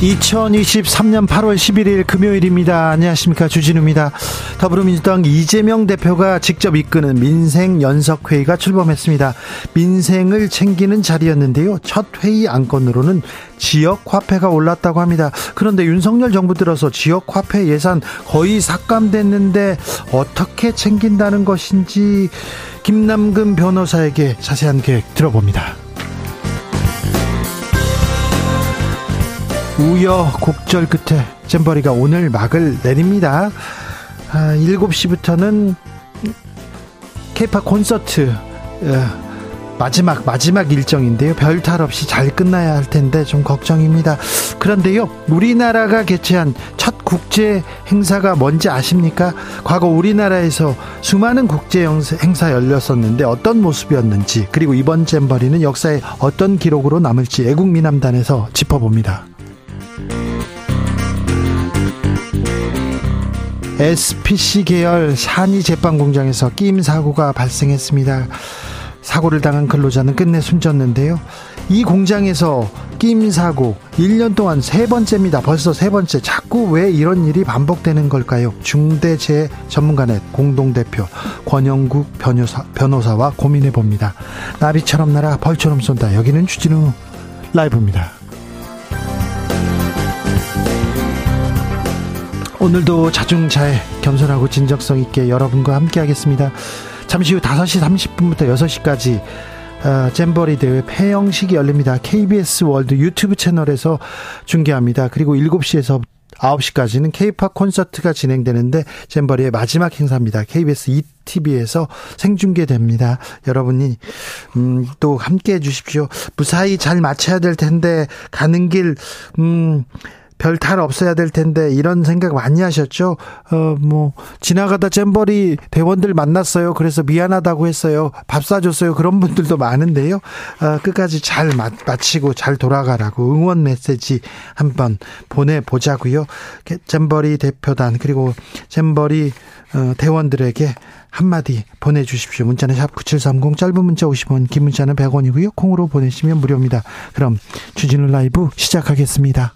2023년 8월 11일 금요일입니다. 안녕하십니까. 주진우입니다. 더불어민주당 이재명 대표가 직접 이끄는 민생 연석회의가 출범했습니다. 민생을 챙기는 자리였는데요. 첫 회의 안건으로는 지역 화폐가 올랐다고 합니다. 그런데 윤석열 정부 들어서 지역 화폐 예산 거의 삭감됐는데 어떻게 챙긴다는 것인지 김남근 변호사에게 자세한 계획 들어봅니다. 우여곡절 끝에 잼버리가 오늘 막을 내립니다. 아, 7시부터는 케이팝 콘서트 어, 마지막 마지막 일정인데요. 별 탈 없이 잘 끝나야 할 텐데 좀 걱정입니다. 그런데요. 우리나라가 개최한 첫 국제 행사가 뭔지 아십니까? 과거 우리나라에서 수많은 국제 행사 열렸었는데 어떤 모습이었는지 그리고 이번 잼버리는 역사에 어떤 기록으로 남을지 애국미남단에서 짚어봅니다. SPC 계열 산이 제빵 공장에서 끼임 사고가 발생했습니다. 사고를 당한 근로자는 끝내 숨졌는데요. 이 공장에서 끼임 사고 1년 동안 세 번째입니다. 벌써 세 번째. 자꾸 왜 이런 일이 반복되는 걸까요? 중대재해 전문가넷 공동대표 권영국 변호사, 변호사와 고민해 봅니다. 나비처럼 날아 벌처럼 쏜다. 여기는 주진우 라이브입니다. 오늘도 자중자애 겸손하고 진정성 있게 여러분과 함께 하겠습니다. 잠시 후 5시 30분부터 6시까지 어, 잼버리 대회 폐영식이 열립니다. KBS 월드 유튜브 채널에서 중계합니다. 그리고 7시에서 9시까지는 케이팝 콘서트가 진행되는데 잼버리의 마지막 행사입니다. KBS 2TV에서 생중계됩니다. 여러분이 음, 또 함께 해 주십시오. 무사히 잘 마쳐야 될 텐데 가는 길 음, 별 탈 없어야 될 텐데 이런 생각 많이 하셨죠? 어 뭐 지나가다 잼버리 대원들 만났어요. 그래서 미안하다고 했어요. 밥 사줬어요. 그런 분들도 많은데요. 어, 끝까지 잘 마, 마치고 잘 돌아가라고 응원 메시지 한번 보내 보자고요. 잼버리 대표단 그리고 잼버리 어, 대원들에게 한마디 보내주십시오. 문자는 샵 9730 짧은 문자 50원 긴 문자는 100원이고요. 콩으로 보내시면 무료입니다. 그럼 주진우 라이브 시작하겠습니다.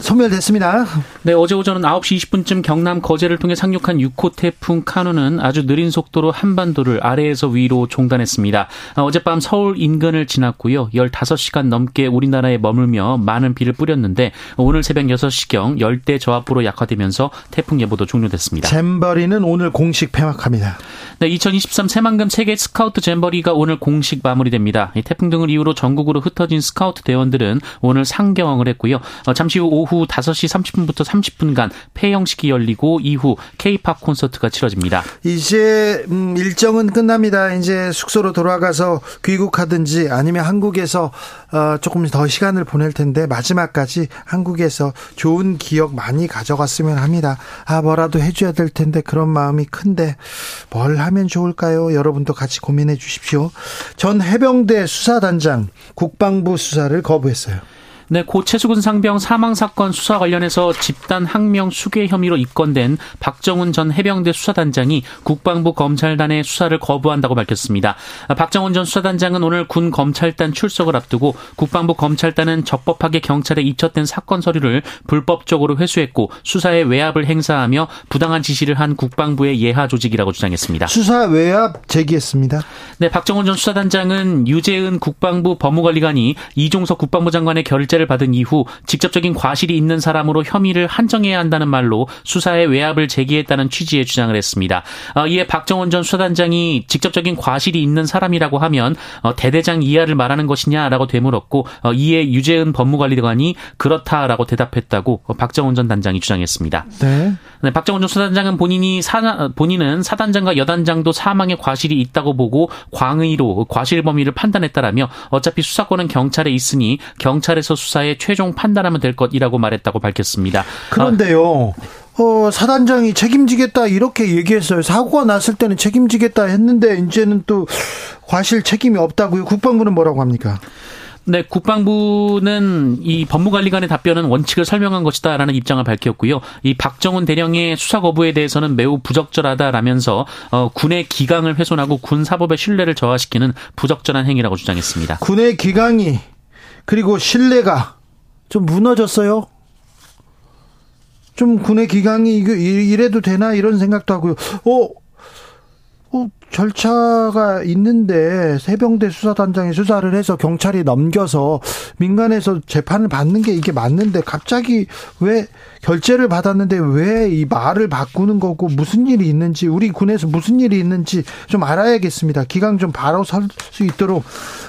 소멸됐습니다. 네, 어제 오전 9시 20분쯤 경남 거제를 통해 상륙한 6호 태풍 카누는 아주 느린 속도로 한반도를 아래에서 위로 종단했습니다. 아, 어젯밤 서울 인근을 지났고요. 15시간 넘게 우리나라에 머물며 많은 비를 뿌렸는데 오늘 새벽 6시경 열대 저압부로 약화되면서 태풍 예보도 종료됐습니다. 잼버리는 오늘 공식 폐막합니다. 네, 2023 새만금 세계 스카우트 잼버리가 오늘 공식 마무리됩니다. 이 태풍 등을 이유로 전국으로 흩어진 스카우트 대원들은 오늘 상경을 했고요. 어, 잠시 후 오후 5시 30분부터 30분간 폐영식이 열리고 이후 K-팝 콘서트가 치러집니다. 이제 음, 일정은 끝납니다. 이제 숙소로 돌아가서 귀국하든지 아니면 한국에서 어, 조금 더 시간을 보낼 텐데 마지막까지 한국에서 좋은 기억 많이 가져갔으면 합니다. 아 뭐라도 해줘야 될 텐데 그런 마음이 큰데 뭘 하면 좋을까요? 여러분도 같이 고민해 주십시오. 전 해병대 수사단장 국방부 수사를 거부했어요. 네, 고 최수근 상병 사망 사건 수사 관련해서 집단 항명 수괴 혐의로 입건된 박정훈 전 해병대 수사단장이 국방부 검찰단의 수사를 거부한다고 밝혔습니다. 박정훈 전 수사단장은 오늘 군 검찰단 출석을 앞두고 국방부 검찰단은 적법하게 경찰에 입첩된 사건 서류를 불법적으로 회수했고 수사에 외압을 행사하며 부당한 지시를 한 국방부의 예하 조직이라고 주장했습니다. 수사 외압 제기했습니다. 네, 박정훈 전 수사단장은 유재은 국방부 법무관리관이 이종석 국방부 장관의 결재 조사를 받은 이후 직접적인 과실이 있는 사람으로 혐의를 한정해야 한다는 말로 수사에 외압을 제기했다는 취지의 주장을 했습니다. 어, 이에 박정원 전 수사단장이 직접적인 과실이 있는 사람이라고 하면 어, 대대장 이하를 말하는 것이냐라고 되물었고 어, 이에 유재은 법무관리관이 그렇다라고 대답했다고 박정원 전 단장이 주장했습니다. 네. 네, 박정원 전 수사단장은 본인이 사, 본인은 사단장과 여단장도 사망의 과실이 있다고 보고 광의로 과실 범위를 판단했다라며 어차피 수사권은 경찰에 있으니 경찰에서 수사 수사에 최종 판단하면 될 것이라고 말했다고 밝혔습니다. 그런데요. 어, 사단장이 책임지겠다 이렇게 얘기했어요. 사고가 났을 때는 책임지겠다 했는데 이제는 또 과실 책임이 없다고요. 국방부는 뭐라고 합니까? 네, 국방부는 이 법무관리관의 답변은 원칙을 설명한 것이다라는 입장을 밝혔고요. 이 박정훈 대령의 수사 거부에 대해서는 매우 부적절하다라면서 어, 군의 기강을 훼손하고 군 사법의 신뢰를 저하시키는 부적절한 행위라고 주장했습니다. 군의 기강이 그리고 신뢰가 좀 무너졌어요. 좀 군의 기강이 이래도 되나 이런 생각도 하고요. 어, 어 절차가 있는데 세병대 수사단장이 수사를 해서 경찰이 넘겨서 민간에서 재판을 받는 게 이게 맞는데 갑자기 왜 결재를 받았는데 왜 이 말을 바꾸는 거고 무슨 일이 있는지 우리 군에서 무슨 일이 있는지 좀 알아야겠습니다. 기강 좀 바로 설 수 있도록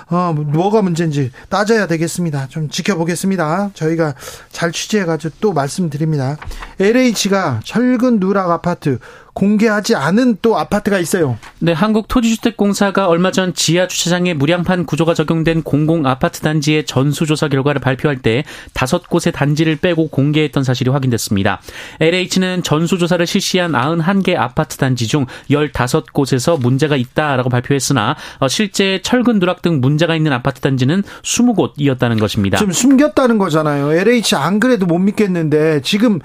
어 뭐가 문제인지 따져야 되겠습니다. 좀 지켜보겠습니다. 저희가 잘 취재해가지고 또 말씀드립니다. LH가 철근 누락 아파트 공개하지 않은 또 아파트가 있어요. 네, 한국토지주택공사가 얼마 전 지하 주차장에 무량판 구조가 적용된 공공 아파트 단지의 전수조사 결과를 발표할 때 다섯 곳의 단지를 빼고 공개했던 사실이 확 인됐습니다. LH는 전수조사를 실시한 91개 아파트 단지 중 15곳에서 문제가 있다라고 발표했으나 어, 실제 철근 누락 등 문제가 있는 아파트 단지는 20곳이었다는 것입니다. 지금 숨겼다는 거잖아요. LH 안 그래도 못 믿겠는데 지금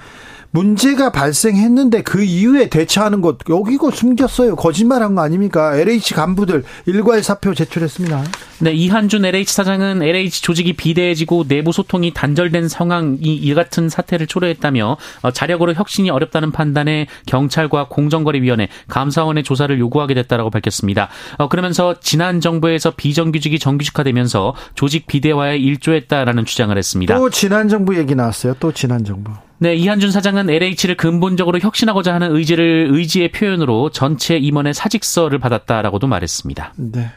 문제가 발생했는데 그 이후에 대처하는 것 여기고 숨겼어요. 거짓말한 거 아닙니까? LH 간부들 일괄 사표 제출했습니다. 네, 이한준 LH 사장은 LH 조직이 비대해지고 내부 소통이 단절된 상황이 이 같은 사태를 초래했다며 어, 자력으로 혁신이 어렵다는 판단에 경찰과 공정거래위원회, 감사원의 조사를 요구하게 됐다라고 밝혔습니다. 어, 그러면서 지난 정부에서 비정규직이 정규직화되면서 조직 비대화에 일조했다라는 주장을 했습니다. 또 지난 정부 얘기 나왔어요. 또 지난 정부. 네, 이한준 사장은 LH를 근본적으로 혁신하고자 하는 의지를 의지의 표현으로 전체 임원의 사직서를 받았다라고도 말했습니다. 네.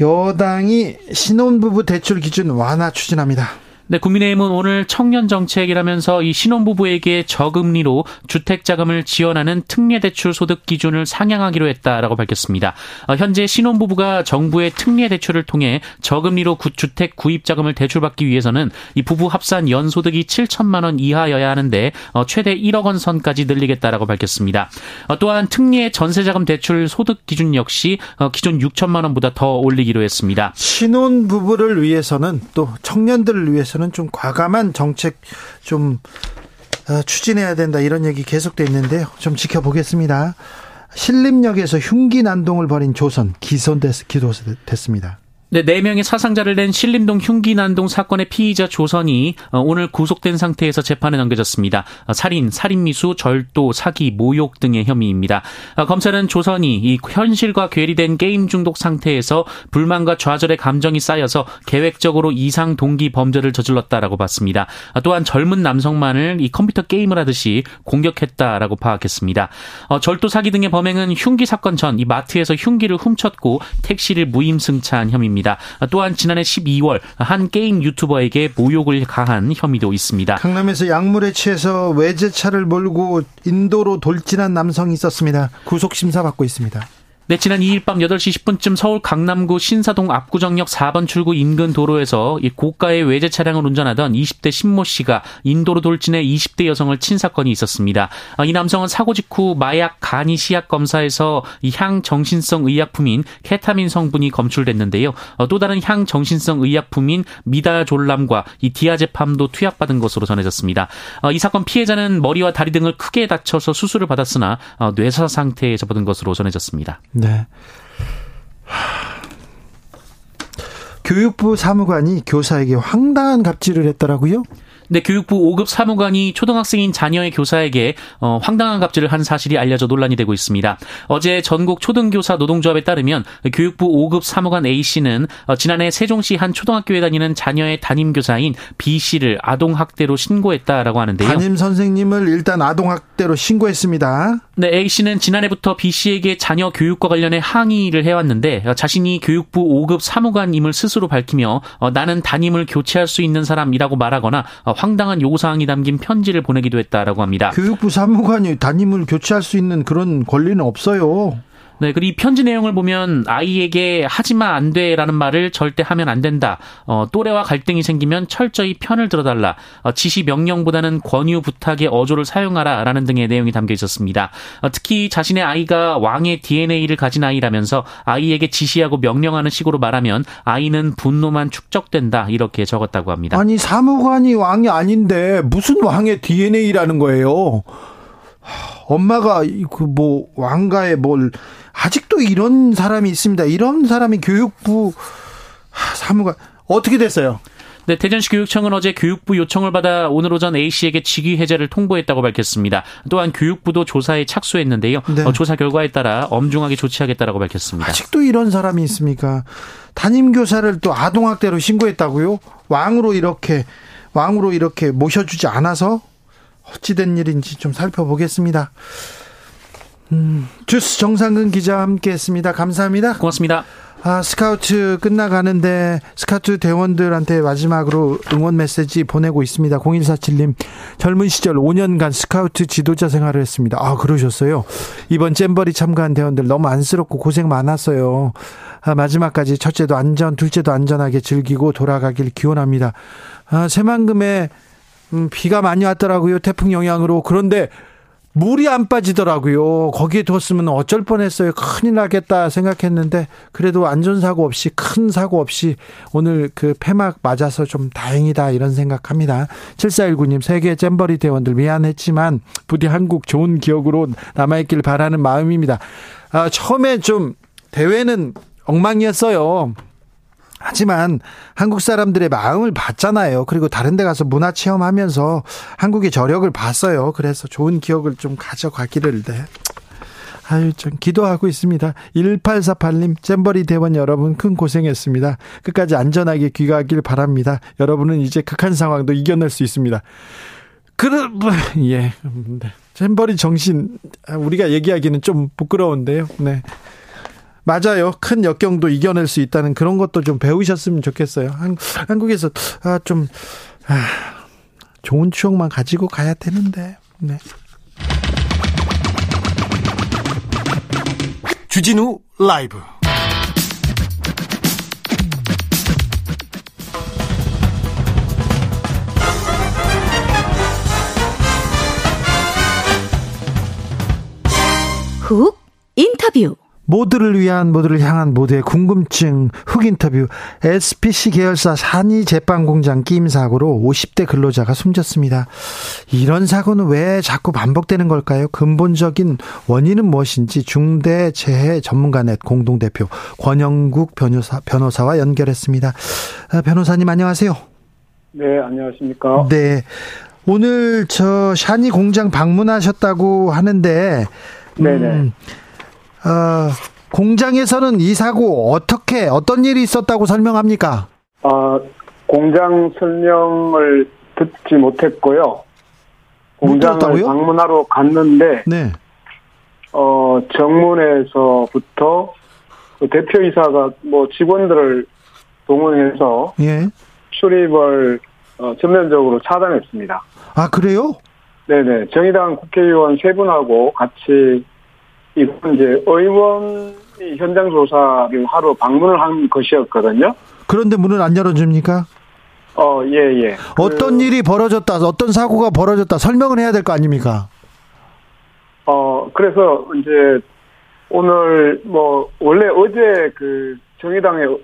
여당이 신혼부부 대출 기준 완화 추진합니다. 네, 국민의힘은 오늘 청년 정책이라면서 이 신혼부부에게 저금리로 주택자금을 지원하는 특례대출 소득 기준을 상향하기로 했다라고 밝혔습니다. 어, 현재 신혼부부가 정부의 특례대출을 통해 저금리로 주택 구입자금을 대출받기 위해서는 이 부부 합산 연소득이 7천만 원 이하여야 하는데 어, 최대 1억 원 선까지 늘리겠다라고 밝혔습니다. 어, 또한 특례 전세자금 대출 소득 기준 역시 기존 6천만 원보다 더 올리기로 했습니다. 신혼부부를 위해서는 또 청년들을 위해서 대해서는 좀 과감한 정책 좀 어, 추진해야 된다 이런 얘기 계속돼 있는데요. 좀 지켜보겠습니다. 신림역에서 흉기 난동을 벌인 조선 기소됐습니다. 네, 4명의 사상자를 낸 신림동 흉기 난동 사건의 피의자 조선이 어, 오늘 구속된 상태에서 재판에 넘겨졌습니다. 어, 살인, 살인미수, 절도, 사기, 모욕 등의 혐의입니다. 어, 검찰은 조선이 이 현실과 괴리된 게임 중독 상태에서 불만과 좌절의 감정이 쌓여서 계획적으로 이상 동기 범죄를 저질렀다라고 봤습니다. 또한 젊은 남성만을 이 컴퓨터 게임을 하듯이 공격했다라고 파악했습니다. 절도, 사기 등의 범행은 흉기 사건 전 이 마트에서 흉기를 훔쳤고 택시를 무임승차한 혐의입니다. 있습니다. 또한 지난해 12월 한 게임 유튜버에게 모욕을 가한 혐의도 있습니다. 강남에서 약물에 취해서 외제차를 몰고 인도로 돌진한 남성이 있었습니다. 구속 심사 받고 있습니다. 네, 지난 2일 밤 8시 10분쯤 서울 강남구 신사동 압구정역 4번 출구 인근 도로에서 이 고가의 외제 차량을 운전하던 20대 신모 씨가 인도로 돌진해 20대 여성을 친 사건이 있었습니다. 아, 이 남성은 사고 직후 마약 간이 시약 검사에서 이 향정신성 의약품인 케타민 성분이 검출됐는데요. 어, 또 다른 향 정신성 의약품인 미다졸람과 이 디아제팜도 투약받은 것으로 전해졌습니다. 어, 이 사건 피해자는 머리와 다리 등을 크게 다쳐서 수술을 받았으나 어, 뇌사 상태에 접어든 것으로 전해졌습니다. 네. 교육부 사무관이 교사에게 황당한 갑질을 했더라고요. 네, 교육부 5급 사무관이 초등학생인 자녀의 교사에게 어, 황당한 갑질을 한 사실이 알려져 논란이 되고 있습니다. 어제 전국 초등교사 노동조합에 따르면 교육부 5급 사무관 A 씨는 어, 지난해 세종시 한 초등학교에 다니는 자녀의 담임 교사인 B 씨를 아동 학대로 신고했다라고 하는데요. 담임 선생님을 일단 아동 학대로 신고했습니다. 네, A 씨는 지난해부터 B 씨에게 자녀 교육과 관련해 항의를 해왔는데 어, 자신이 교육부 5급 사무관임을 스스로 밝히며 어, 나는 담임을 교체할 수 있는 사람이라고 말하거나 어, 황당한 요구사항이 담긴 편지를 보내기도 했다라고 합니다. 교육부 사무관이 담임을 교체할 수 있는 그런 권리는 없어요. 네, 그리고 이 편지 내용을 보면 아이에게 하지마 안 돼라는 말을 절대 하면 안 된다. 어, 또래와 갈등이 생기면 철저히 편을 들어달라. 어, 지시 명령보다는 권유 부탁의 어조를 사용하라라는 등의 내용이 담겨 있었습니다. 어, 특히 자신의 아이가 왕의 DNA를 가진 아이라면서 아이에게 지시하고 명령하는 식으로 말하면 아이는 분노만 축적된다 이렇게 적었다고 합니다. 아니 사무관이 왕이 아닌데 무슨 왕의 DNA라는 거예요? 엄마가 그 뭐 왕가에 뭘 아직도 이런 사람이 있습니다. 이런 사람이 교육부 사무관 어떻게 됐어요? 네, 대전시 교육청은 어제 교육부 요청을 받아 오늘 오전 A씨에게 직위 해제를 통보했다고 밝혔습니다. 또한 교육부도 조사에 착수했는데요. 네. 어, 조사 결과에 따라 엄중하게 조치하겠다라고 밝혔습니다. 아직도 이런 사람이 있습니까? 담임 교사를 또 아동학대로 신고했다고요? 왕으로 이렇게 왕으로 이렇게 모셔주지 않아서 어찌된 일인지 좀 살펴보겠습니다. 음, 주스 정상근 기자와 함께 했습니다. 감사합니다. 고맙습니다. 아, 스카우트 끝나가는데 스카우트 대원들한테 마지막으로 응원 메시지 보내고 있습니다. 0147님, 젊은 시절 5년간 스카우트 지도자 생활을 했습니다. 아, 그러셨어요. 이번 잼버리 참가한 대원들 너무 안쓰럽고 고생 많았어요. 아, 마지막까지 첫째도 안전, 둘째도 안전하게 즐기고 돌아가길 기원합니다. 아, 새만금에 음, 비가 많이 왔더라고요. 태풍 영향으로. 그런데 물이 안 빠지더라고요. 거기에 뒀으면 어쩔 뻔했어요. 큰일 나겠다 생각했는데 그래도 안전사고 없이 큰 사고 없이 오늘 그 폐막 맞아서 좀 다행이다 이런 생각합니다. 7419님 세계 잼버리 대원들 미안했지만 부디 한국 좋은 기억으로 남아있길 바라는 마음입니다. 아, 처음에 좀 대회는 엉망이었어요. 하지만 한국 사람들의 마음을 봤잖아요. 그리고 다른 데 가서 문화 체험하면서 한국의 저력을 봤어요. 그래서 좋은 기억을 좀 가져가기를 네. 아유, 좀 기도하고 있습니다. 1848님, 잼버리 대원 여러분 큰 고생했습니다. 끝까지 안전하게 귀가하길 바랍니다. 여러분은 이제 극한 상황도 이겨낼 수 있습니다. 그러, 뭐, 예. 네. 잼버리 정신, 우리가 얘기하기는 좀 부끄러운데요. 네. 맞아요. 큰 역경도 이겨낼 수 있다는 그런 것도 좀 배우셨으면 좋겠어요. 한, 한국에서 아, 좀 아, 좋은 추억만 가지고 가야 되는데. 네. 주진우 라이브. 훅 인터뷰. 모두를 위한 모두를 향한 모두의 궁금증 흑 인터뷰 SPC 계열사 산이 제빵 공장 끼임 사고로 50대 근로자가 숨졌습니다. 이런 사고는 왜 자꾸 반복되는 걸까요? 근본적인 원인은 무엇인지 중대 재해 전문가넷 공동 대표 권영국 변호사 변호사와 연결했습니다. 아, 변호사님 안녕하세요. 네, 안녕하십니까? 네. 오늘 저 샤니 공장 방문하셨다고 하는데 네네. 음, 어, 공장에서는 이 사고 어떻게 어떤 일이 있었다고 설명합니까? 아 공장 설명을 듣지 못했고요. 공장을 못 방문하러 갔는데 네. 어 정문에서부터 그 대표이사가 뭐 직원들을 동원해서 예. 출입을 어, 전면적으로 차단했습니다. 아 그래요? 네네 정의당 국회의원 세 분하고 같이 이건 이제 의원이 현장 조사를 하러 방문을 한 것이었거든요. 그런데 문을 안 열어줍니까? 어, 예, 예. 어떤 일이 벌어졌다, 어떤 사고가 벌어졌다 설명을 해야 될 거 아닙니까? 어, 그래서 이제 오늘 뭐 원래 어제 그 정의당의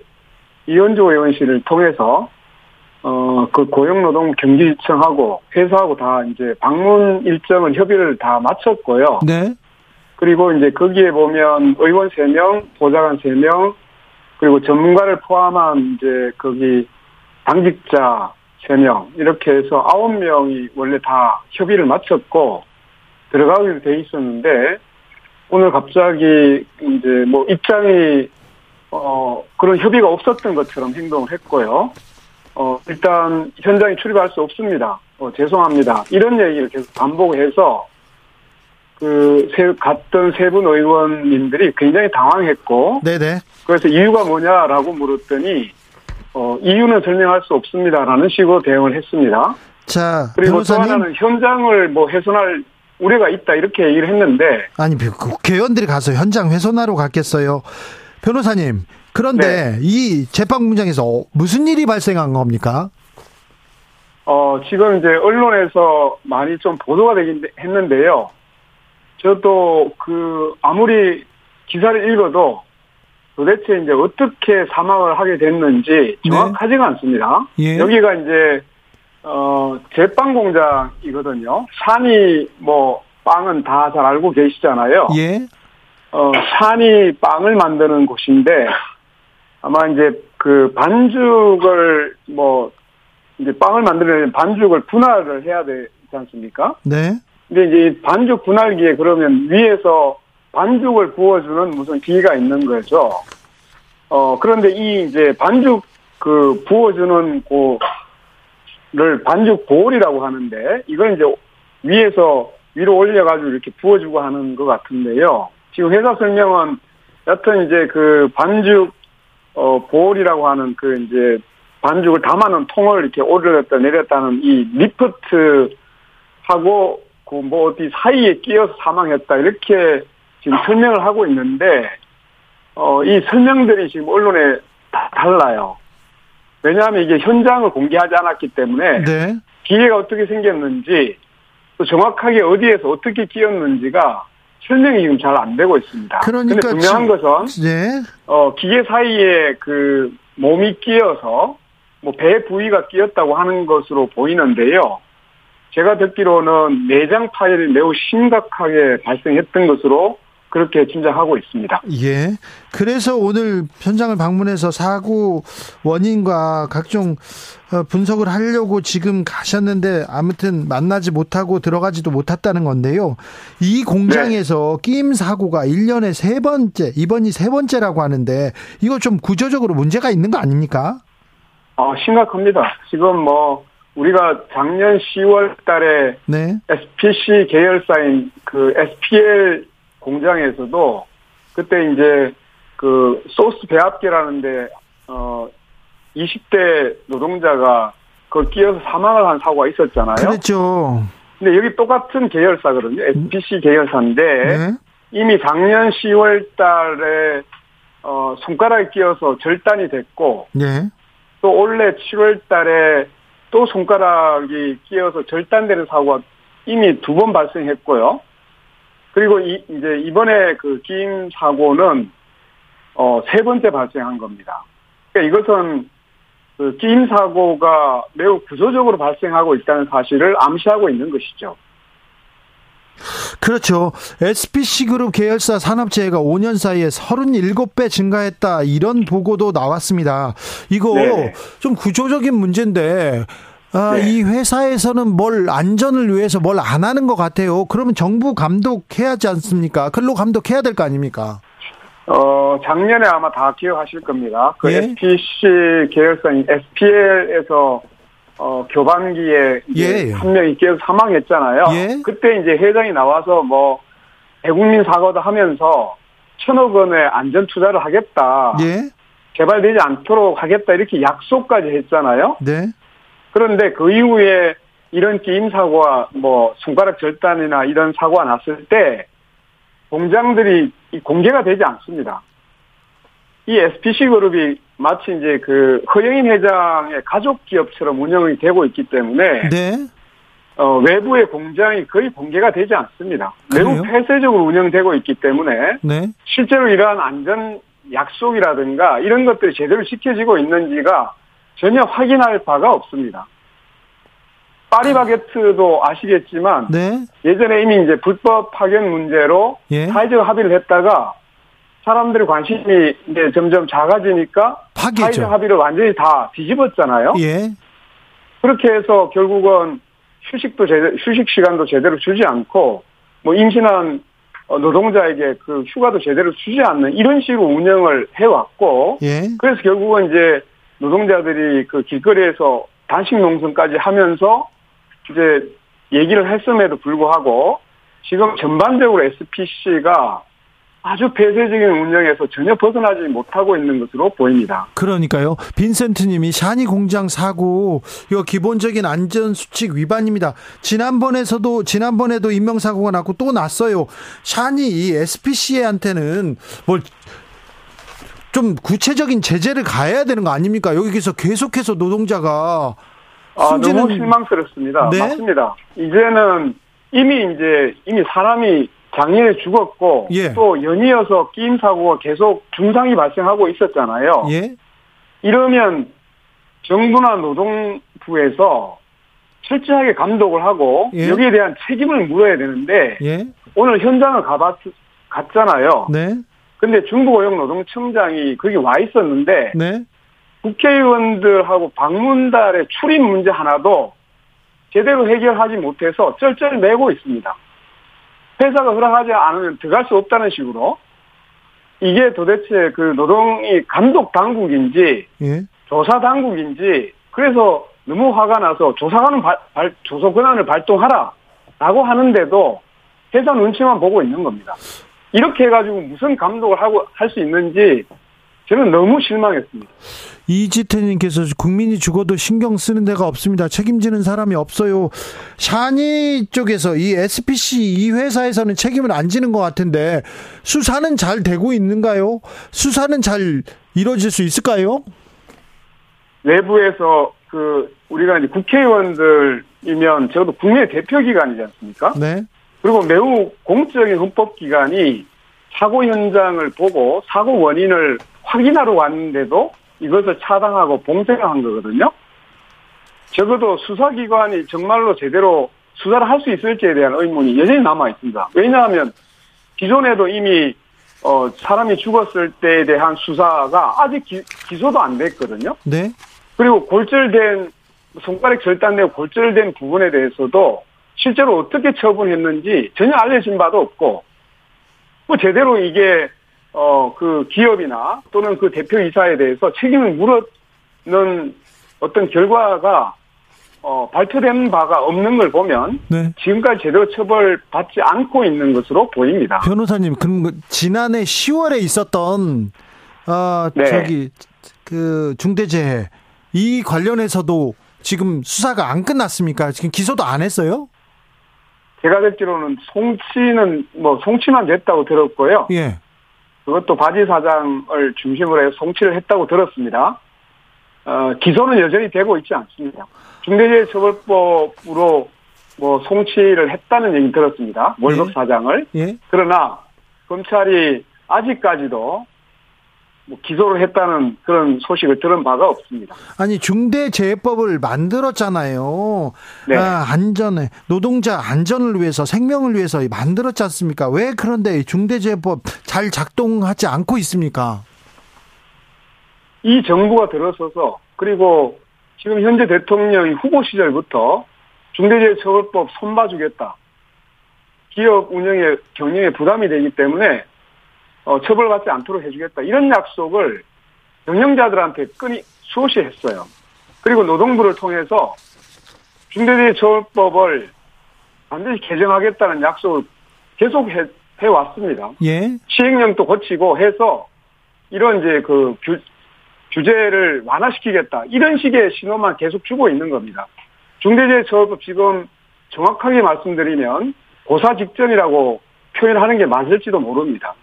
이현주 의원실을 통해서 어, 그 고용노동 경기지청하고 회사하고 다 이제 방문 일정을 협의를 다 마쳤고요. 네. 그리고 이제 거기에 보면 의원 3명, 보좌관 3명, 그리고 전문가를 포함한 이제 거기 당직자 3명, 이렇게 해서 9명이 원래 다 협의를 마쳤고, 들어가기로 돼 있었는데, 오늘 갑자기 이제 뭐 입장이, 어, 그런 협의가 없었던 것처럼 행동을 했고요. 어, 일단 현장에 출입할 수 없습니다. 어, 죄송합니다. 이런 얘기를 계속 반복해서 그, 세, 갔던 세 분 의원님들이 굉장히 당황했고, 네네. 그래서 이유가 뭐냐라고 물었더니, 어, 이유는 설명할 수 없습니다라는 식으로 대응을 했습니다. 자, 그리고 또 변호사님. 하나는 현장을 뭐 훼손할 우려가 있다 이렇게 얘기를 했는데, 아니, 그 국회의원들이 가서 현장 훼손하러 갔겠어요. 변호사님, 그런데 네. 이 재판공장에서 무슨 일이 발생한 겁니까? 어, 지금 이제 언론에서 많이 좀 보도가 되긴 했는데요. 저도 그, 아무리 기사를 읽어도 도대체 이제 어떻게 사망을 하게 됐는지 정확하지가 않습니다. 예. 여기가 이제, 어, 제빵 공장이거든요. 산이 뭐, 빵은 다 잘 알고 계시잖아요. 예. 어, 산이 빵을 만드는 곳인데, 아마 이제 그 반죽을 뭐, 이제 빵을 만들려면 반죽을 분할을 해야 되지 않습니까? 네. 근데 이제 이 반죽 분할기에 그러면 위에서 반죽을 부어주는 무슨 기계가 있는 거죠. 어, 그런데 이 이제 반죽 그 부어주는 고를 반죽 보울이라고 하는데 이걸 이제 위에서 위로 올려가지고 이렇게 부어주고 하는 것 같은데요. 지금 회사 설명은 여튼 이제 그 반죽 어 보울이라고 하는 그 이제 반죽을 담아놓은 통을 이렇게 올렸다 내렸다는 이 리프트 하고 그뭐 어디 사이에 끼어서 사망했다 이렇게 지금 설명을 하고 있는데 어 이 설명들이 지금 언론에 다 달라요. 왜냐하면 이게 현장을 공개하지 않았기 때문에 네. 기계가 어떻게 생겼는지 또 정확하게 어디에서 어떻게 끼었는지가 설명이 지금 잘 안 되고 있습니다. 그러니까 근데 분명한 것은 네. 어 기계 사이에 그 몸이 끼어서 뭐 배 부위가 끼었다고 하는 것으로 보이는데요. 제가 듣기로는 내장 파열이 매우 심각하게 발생했던 것으로 그렇게 짐작하고 있습니다. 예. 그래서 오늘 현장을 방문해서 사고 원인과 각종 어, 분석을 하려고 지금 가셨는데 아무튼 만나지 못하고 들어가지도 못했다는 건데요. 이 공장에서 끼임 사고가 1년에 세 번째, 이번이 세 번째라고 하는데 이거 좀 구조적으로 문제가 있는 거 아닙니까? 어, 심각합니다. 지금 뭐 우리가 작년 10월 달에 네. SPC 계열사인 그 SPL 공장에서도 그때 이제 그 소스 배합기라는데 어 20대 노동자가 그걸 끼어서 사망을 한 사고가 있었잖아요. 그랬죠. 근데 여기 똑같은 계열사거든요. SPC 계열사인데 네. 이미 작년 10월 달에 어 손가락에 끼어서 절단이 됐고 네. 또 올해 7월 달에 또 손가락이 끼어서 절단되는 사고가 이미 두 번 발생했고요. 그리고 이, 이제 이번에 그 끼임 사고는 어, 세 번째 발생한 겁니다. 그러니까 이것은 그 끼임 사고가 매우 구조적으로 발생하고 있다는 사실을 암시하고 있는 것이죠. 그렇죠. SPC 그룹 계열사 산업재해가 5년 사이에 37배 증가했다. 이런 보고도 나왔습니다. 이거 네. 좀 구조적인 문제인데, 아, 네. 이 회사에서는 뭘 안전을 위해서 뭘 안 하는 것 같아요. 그러면 정부 감독해야 하지 않습니까? 근로 감독해야 될 거 아닙니까? 어, 작년에 아마 다 기억하실 겁니다. 그 예. SPC 계열사인 SPL에서 어, 교반기에 이제 예. 한 명이 끼어서 사망했잖아요. 예. 그때 이제 회장이 나와서 뭐 대국민 사과도 하면서 천억 원의 안전 투자를 하겠다. 예? 개발되지 않도록 하겠다 이렇게 약속까지 했잖아요. 네. 그런데 그 이후에 이런 끼임 사고와 뭐 손가락 절단이나 이런 사고가 났을 때 공장들이 공개가 되지 않습니다. 이 SPC 그룹이 마치 이제 그 허영인 회장의 가족 기업처럼 운영이 되고 있기 때문에 네. 어, 외부의 공장이 거의 공개가 되지 않습니다. 매우 그래요? 폐쇄적으로 운영되고 있기 때문에 네. 실제로 이러한 안전 약속이라든가 이런 것들이 제대로 지켜지고 있는지가 전혀 확인할 바가 없습니다. 파리바게트도 아시겠지만 네. 예전에 이미 이제 불법 파견 문제로 예. 사회적 합의를 했다가 사람들의 관심이 이제 점점 작아지니까 사회적 파괴죠. 합의를 완전히 다 뒤집었잖아요. 예. 그렇게 해서 결국은 휴식도 제대로, 휴식 시간도 제대로 주지 않고 뭐 임신한 어, 노동자에게 그 휴가도 제대로 주지 않는 이런 식으로 운영을 해왔고 예. 그래서 결국은 이제 노동자들이 그 길거리에서 단식 농성까지 하면서 이제 얘기를 했음에도 불구하고 지금 전반적으로 SPC가 아주 폐쇄적인 운영에서 전혀 벗어나지 못하고 있는 것으로 보입니다. 그러니까요. 빈센트님이 샤니 공장 사고 이거 기본적인 안전 수칙 위반입니다. 지난번에서도 지난번에도 인명 사고가 났고 또 났어요. 샤니 이 SPC한테는 뭘 좀 구체적인 제재를 가해야 되는 거 아닙니까? 여기서 계속해서 노동자가 아, 숨지는 너무 실망스럽습니다. 네? 맞습니다. 이제는 이미 이제 이미 사람이 장애에 죽었고 예. 또 연이어서 끼임 사고가 계속 중상이 발생하고 있었잖아요. 예. 이러면 정부나 노동부에서 철저하게 감독을 하고 예. 여기에 대한 책임을 물어야 되는데 예. 오늘 현장을 가봤 갔잖아요. 네. 근데 중부고용노동청장이 거기 와 있었는데 네. 국회의원들하고 방문달의 출입 문제 하나도 제대로 해결하지 못해서 쩔쩔매고 있습니다. 회사가 허락하지 않으면 들어갈 수 없다는 식으로 이게 도대체 그 노동이 감독 당국인지 예. 조사 당국인지 그래서 너무 화가 나서 조사관은 발, 발- 조사 권한을 발동하라라고 하는데도 회사 눈치만 보고 있는 겁니다. 이렇게 해가지고 무슨 감독을 하고 할 수 있는지 저는 너무 실망했습니다. 이지태님께서 국민이 죽어도 신경 쓰는 데가 없습니다. 책임지는 사람이 없어요. 샤니 쪽에서 이 SPC 이 회사에서는 책임을 안 지는 것 같은데 수사는 잘 되고 있는가요? 수사는 잘 이루어질 수 있을까요? 내부에서 그 우리가 이제 국회의원들이면 적어도 국민의 대표 기관이지 않습니까? 네. 그리고 매우 공적인 헌법 기관이 사고 현장을 보고 사고 원인을 확인하러 왔는데도 이것을 차단하고 봉쇄한 거거든요. 적어도 수사기관이 정말로 제대로 수사를 할 수 있을지에 대한 의문이 여전히 남아 있습니다. 왜냐하면 기존에도 이미 어, 사람이 죽었을 때에 대한 수사가 아직 기, 기소도 안 됐거든요. 네. 그리고 골절된 손가락 절단되고 골절된 부분에 대해서도 실제로 어떻게 처분했는지 전혀 알려진 바도 없고 뭐 제대로 이게 어 그 기업이나 또는 그 대표이사에 대해서 책임을 물었는 어떤 결과가 어 발표된 바가 없는 걸 보면 네. 지금까지 제대로 처벌받지 않고 있는 것으로 보입니다. 변호사님, 그럼 그 지난해 10월에 있었던 어 네. 저기 그 중대재해 이 관련해서도 지금 수사가 안 끝났습니까? 지금 기소도 안 했어요? 제가 듣기로는 송치는 뭐 송치만 됐다고 들었고요. 예. 그것도 바지 사장을 중심으로 해서 송치를 했다고 들었습니다. 어, 기소는 여전히 되고 있지 않습니다. 중대재해처벌법으로 뭐 송치를 했다는 얘기 들었습니다. 월급 예. 사장을. 예. 그러나 검찰이 아직까지도 뭐 기소를 했다는 그런 소식을 들은 바가 없습니다. 아니 중대재해법을 만들었잖아요. 네. 아, 안전에 노동자 안전을 위해서 생명을 위해서 만들었지 않습니까? 왜 그런데 중대재해법 잘 작동하지 않고 있습니까? 이 정부가 들어서서 그리고 지금 현재 대통령이 후보 시절부터 중대재해처벌법 손봐주겠다. 기업 운영에 경영에 부담이 되기 때문에 어, 처벌받지 않도록 해주겠다. 이런 약속을 경영자들한테 끊이 수없이 했어요. 그리고 노동부를 통해서 중대재해처벌법을 반드시 개정하겠다는 약속을 계속 해, 해왔습니다. 예. 시행령도 고치고 해서 이런 이제 그 규, 규제를 완화시키겠다. 이런 식의 신호만 계속 주고 있는 겁니다. 중대재해처벌법 지금 정확하게 말씀드리면 고사 직전이라고 표현하는 게 맞을지도 모릅니다.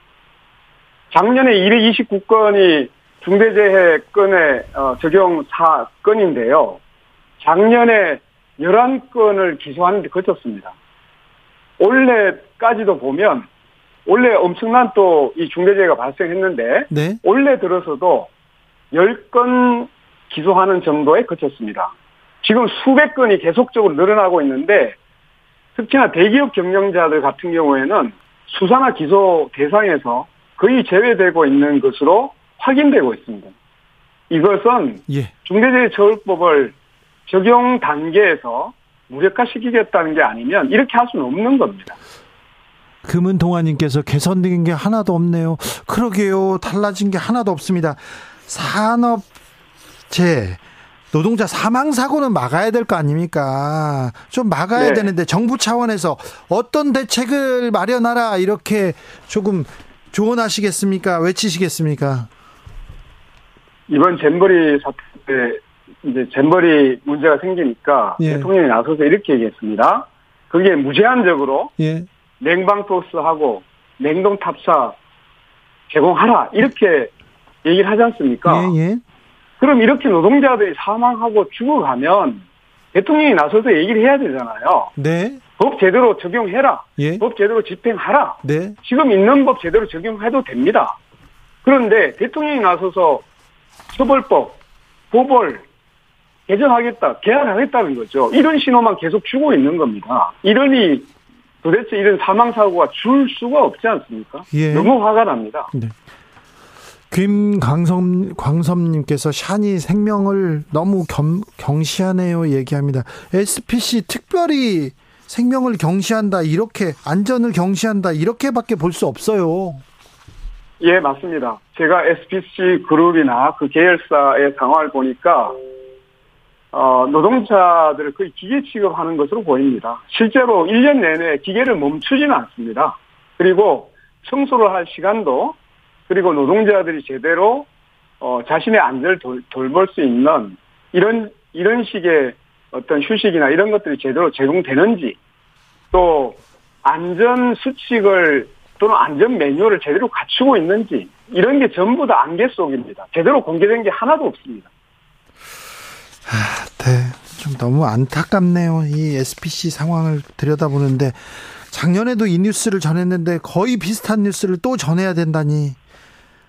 작년에 229건이 중대재해 건의 어, 적용 사건인데요. 작년에 11건을 기소하는 데 그쳤습니다. 올해까지도 보면 올해 엄청난 또 이 중대재해가 발생했는데 네. 올해 들어서도 10건 기소하는 정도에 그쳤습니다. 지금 수백 건이 계속적으로 늘어나고 있는데 특히나 대기업 경영자들 같은 경우에는 수사나 기소 대상에서 거의 제외되고 있는 것으로 확인되고 있습니다. 이것은 예. 중대재해처벌법을 적용 단계에서 무력화시키겠다는 게 아니면 이렇게 할 수는 없는 겁니다. 금은동화님께서 개선된 게 하나도 없네요. 그러게요. 달라진 게 하나도 없습니다. 산업재 노동자 사망 사고는 막아야 될 거 아닙니까? 좀 막아야 네. 되는데 정부 차원에서 어떤 대책을 마련하라 이렇게 조금 조언하시겠습니까? 외치시겠습니까? 이번 잼버리 사태 때 이제 잼버리 문제가 생기니까 예. 대통령이 나서서 이렇게 얘기했습니다. 그게 무제한적으로 예. 냉방 토스하고 냉동 탑사 제공하라 이렇게 얘기를 하지 않습니까? 예, 예. 그럼 이렇게 노동자들이 사망하고 죽어가면 대통령이 나서서 얘기를 해야 되잖아요. 네. 법 제대로 적용해라. 예. 법 제대로 집행하라. 네. 지금 있는 법 제대로 적용해도 됩니다. 그런데 대통령이 나서서 처벌법, 보벌 개정하겠다, 개헌하겠다는 거죠. 이런 신호만 계속 주고 있는 겁니다. 이러니 도대체 이런 사망 사고가 줄 수가 없지 않습니까? 예. 너무 화가 납니다. 김광섬 광섬님께서 샤니 생명을 너무 겸, 경시하네요 얘기합니다. SPC 특별히 생명을 경시한다 이렇게 안전을 경시한다 이렇게밖에 볼 수 없어요. 예, 맞습니다. 제가 SPC 그룹이나 그 계열사의 상황을 보니까 어, 노동자들을 거의 기계 취급하는 것으로 보입니다. 실제로 1년 내내 기계를 멈추지는 않습니다. 그리고 청소를 할 시간도 그리고 노동자들이 제대로 어, 자신의 안전을 돌, 돌볼 수 있는 이런 이런 식의 어떤 휴식이나 이런 것들이 제대로 제공되는지 또 안전 수칙을 또는 안전 매뉴얼을 제대로 갖추고 있는지 이런 게 전부 다 안개 속입니다. 제대로 공개된 게 하나도 없습니다. 네, 좀 너무 안타깝네요. 이 SPC 상황을 들여다보는데 작년에도 이 뉴스를 전했는데 거의 비슷한 뉴스를 또 전해야 된다니.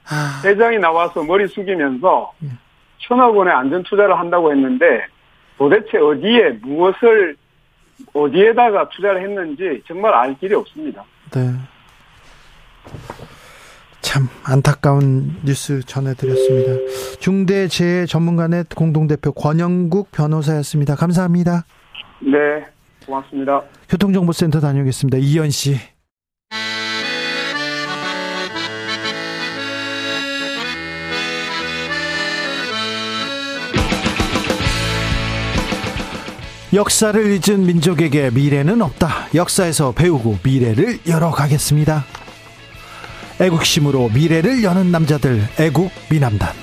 아, 회장이 나와서 머리 숙이면서 천억 원의 안전 투자를 한다고 했는데 도대체 어디에 무엇을 어디에다가 투자를 했는지 정말 알 길이 없습니다. 네. 참 안타까운 뉴스 전해드렸습니다. 중대재해 전문가의 공동대표 권영국 변호사였습니다. 감사합니다. 네, 고맙습니다. 교통정보센터 다녀오겠습니다. 이현 씨. 역사를 잊은 민족에게 미래는 없다. 역사에서 배우고 미래를 열어가겠습니다. 애국심으로 미래를 여는 남자들 애국 미남단.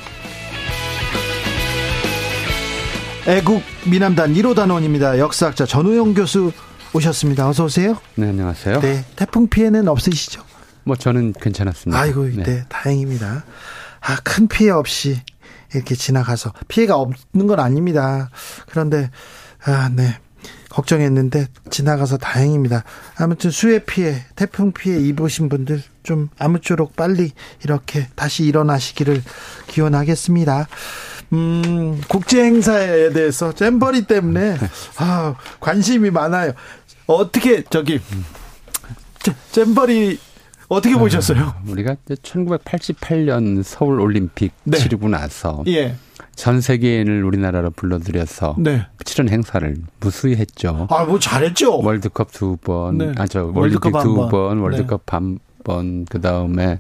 애국 미남단 1호 단원입니다. 역사학자 전우영 교수 오셨습니다. 어서 오세요. 네, 안녕하세요. 네, 태풍 피해는 없으시죠? 뭐 저는 괜찮았습니다. 아이고, 네, 다행입니다. 아, 큰 피해 없이 이렇게 지나가서 피해가 없는 건 아닙니다. 그런데 아, 네. 걱정했는데 지나가서 다행입니다. 아무튼 수해 피해, 태풍 피해 입으신 분들 좀 아무쪼록 빨리 이렇게 다시 일어나시기를 기원하겠습니다. 음, 국제 행사에 대해서 잼버리 때문에 아, 관심이 많아요. 어떻게 저기 잼- 잼버리 어떻게 보셨어요? 우리가 1988년 서울 올림픽 네. 치르고 나서 예. 전 세계인을 우리나라로 불러들여서 네. 치른 행사를 무수히 했죠. 아, 뭐 잘했죠. 월드컵 두 번, 네. 아, 저 월드컵 두 번. 번, 네. 월드컵 한 번, 그 다음에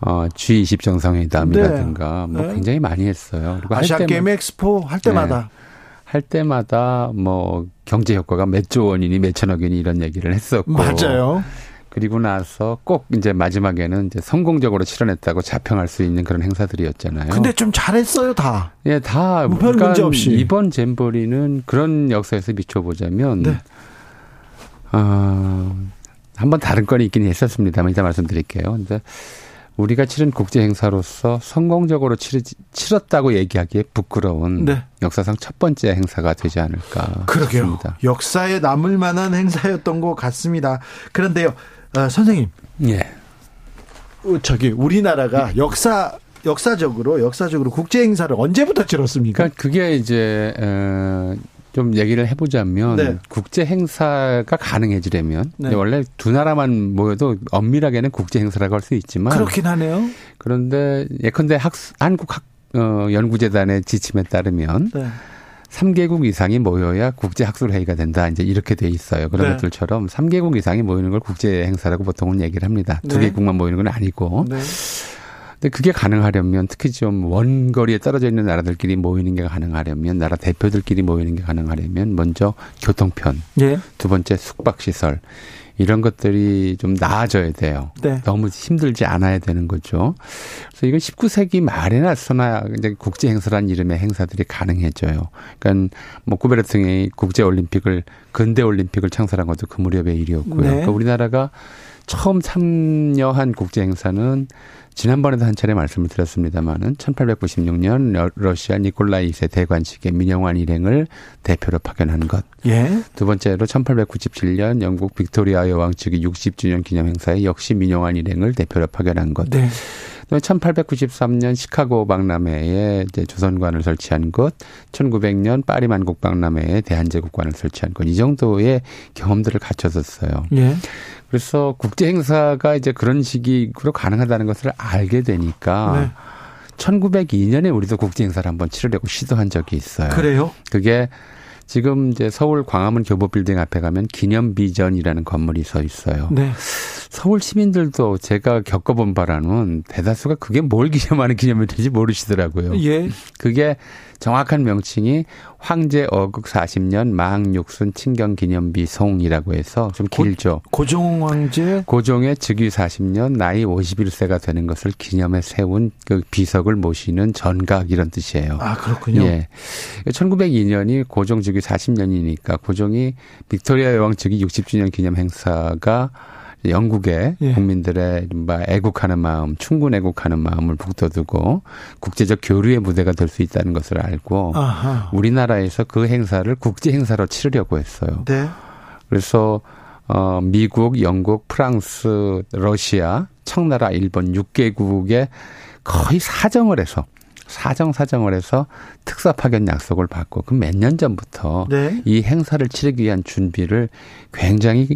어, G20 정상회담이라든가 뭐 네. 굉장히 많이 했어요. 그리고 할 아시안 때마- 게임 엑스포 할 때마다 할 때마다 뭐 경제 효과가 몇 조 원이니 몇 천억 원이니 이런 얘기를 했었고 맞아요. 그리고 나서 꼭 이제 마지막에는 이제 성공적으로 치러냈다고 자평할 수 있는 그런 행사들이었잖아요. 근데 좀 잘했어요 다. 예, 다 뭐 별 문제 없이. 이번 잼버리는 그런 역사에서 비춰보자면 네. 어, 한번 다른 건이 있긴 했었습니다만 이따 말씀드릴게요. 근데 우리가 치른 국제 행사로서 성공적으로 치르, 치렀다고 얘기하기에 부끄러운 네. 역사상 첫 번째 행사가 되지 않을까 그러게요. 싶습니다. 역사에 남을 만한 행사였던 것 같습니다. 그런데요, 어, 선생님. 예. 어, 저기 우리나라가 역사 역사적으로 역사적으로 국제 행사를 언제부터 치렀습니까? 그러니까 그게 이제 어, 좀 얘기를 해보자면 네. 국제 행사가 가능해지려면 네. 원래 두 나라만 모여도 엄밀하게는 국제 행사라고 할 수 있지만 그렇긴 하네요. 그런데 예컨대 학 한국 학 어, 연구재단의 지침에 따르면 네. 3개국 이상이 모여야 국제 학술 회의가 된다. 이제 이렇게 돼 있어요. 그런 네. 것들처럼 3개국 이상이 모이는 걸 국제 행사라고 보통은 얘기를 합니다. 두 네. 개국만 모이는 건 아니고. 네. 근데 그게 가능하려면 특히 좀 원거리에 떨어져 있는 나라들끼리 모이는 게 가능하려면 나라 대표들끼리 모이는 게 가능하려면 먼저 교통편, 예. 두 번째 숙박 시설 이런 것들이 좀 나아져야 돼요. 네. 너무 힘들지 않아야 되는 거죠. 그래서 이건 19세기 말에 나 서나 이제 국제 행사란 이름의 행사들이 가능해져요. 그러니까 뭐 구베르팅이 국제 올림픽을 근대 올림픽을 창설한 것도 그 무렵의 일이었고요. 네. 그러니까 우리나라가 처음 참여한 국제 행사는 지난번에도 한 차례 말씀을 드렸습니다마는 1896년 러시아 니콜라이 2세 대관식의 민영환 일행을 대표로 파견한 것. 예. 두 번째로 1897년 영국 빅토리아 여왕 측의 60주년 기념 행사에 역시 민영환 일행을 대표로 파견한 것. 네. 1893년 시카고 박람회에 이제 조선관을 설치한 것, 1900년 파리 만국 박람회에 대한제국관을 설치한 것, 이 정도의 경험들을 갖춰졌어요. 예. 그래서 국제 행사가 이제 그런 식으로 가능하다는 것을 알게 되니까 네. 1902년에 우리도 국제 행사를 한번 치르려고 시도한 적이 있어요. 그래요? 그게 지금 이제 서울 광화문 교보빌딩 앞에 가면 기념비전이라는 건물이 서 있어요. 네. 서울 시민들도 제가 겪어본 바라는 대다수가 그게 뭘 기념하는 기념일인지 모르시더라고요. 예. 그게 정확한 명칭이 황제 어극 40년 망육순 친경 기념비 송이라고 해서 좀 길죠. 고, 종 황제 고종의 즉위 40년 나이 51세가 되는 것을 기념해 세운 그 비석을 모시는 전각 이런 뜻이에요. 아, 그렇군요. 예. 1902년이 고종 즉위 40년이니까 고종이 빅토리아 여왕 즉위 60주년 기념 행사가 영국의 예. 국민들의 이른바 애국하는 마음, 충분 애국하는 마음을 북돋우고 국제적 교류의 무대가 될 수 있다는 것을 알고 아하. 우리나라에서 그 행사를 국제 행사로 치르려고 했어요. 네. 그래서 어 미국, 영국, 프랑스, 러시아, 청나라, 일본 6개국에 거의 사정을 해서 사정 사정을 해서 특사 파견 약속을 받고 그 몇 년 전부터 네. 이 행사를 치르기 위한 준비를 굉장히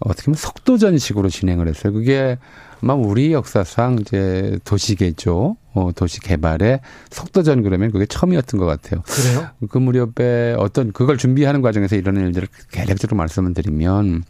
어떻게 보면 속도전식으로 진행을 했어요. 그게 아마 우리 역사상 이제 도시개조, 어, 도시 개발의 속도전 그러면 그게 처음이었던 것 같아요. 그래요? 그 무렵에 어떤 그걸 준비하는 과정에서 이런 일들을 개략적으로 말씀을 드리면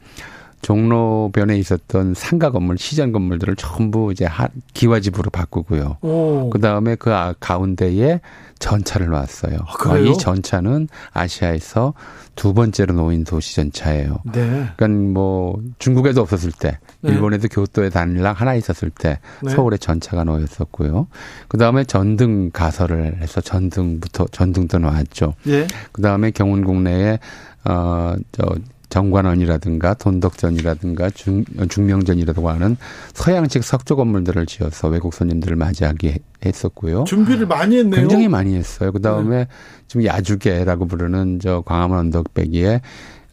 종로변에 있었던 상가 건물, 시장 건물들을 전부 이제 기와집으로 바꾸고요. 그 다음에 그 아, 가운데에 전차를 놨어요. 아, 이 전차는 아시아에서 두 번째로 놓인 도시 전차예요. 네. 그러니까 뭐 중국에도 없었을 때, 네. 일본에도 교토에 단일랑 하나 있었을 때 네. 서울에 전차가 놓였었고요. 그 다음에 전등 가설을 해서 전등부터 전등도 놓았죠. 예. 그 다음에 경운궁 내에 어저 정관원이라든가 돈덕전이라든가 중, 중명전이라고 하는 서양식 석조 건물들을 지어서 외국 손님들을 맞이하게 했었고요. 준비를 많이 했네요. 굉장히 많이 했어요. 그 다음에 네. 지금 야주계라고 부르는 저 광화문 언덕배기에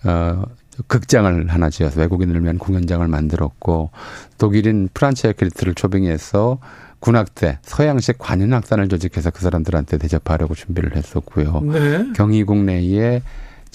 어 극장을 하나 지어서 외국인을 위한 공연장을 만들었고 독일인 프란치아 크리트를 초빙해서 군악대 서양식 관현악단을 조직해서 그 사람들한테 대접하려고 준비를 했었고요. 네. 경희궁 내에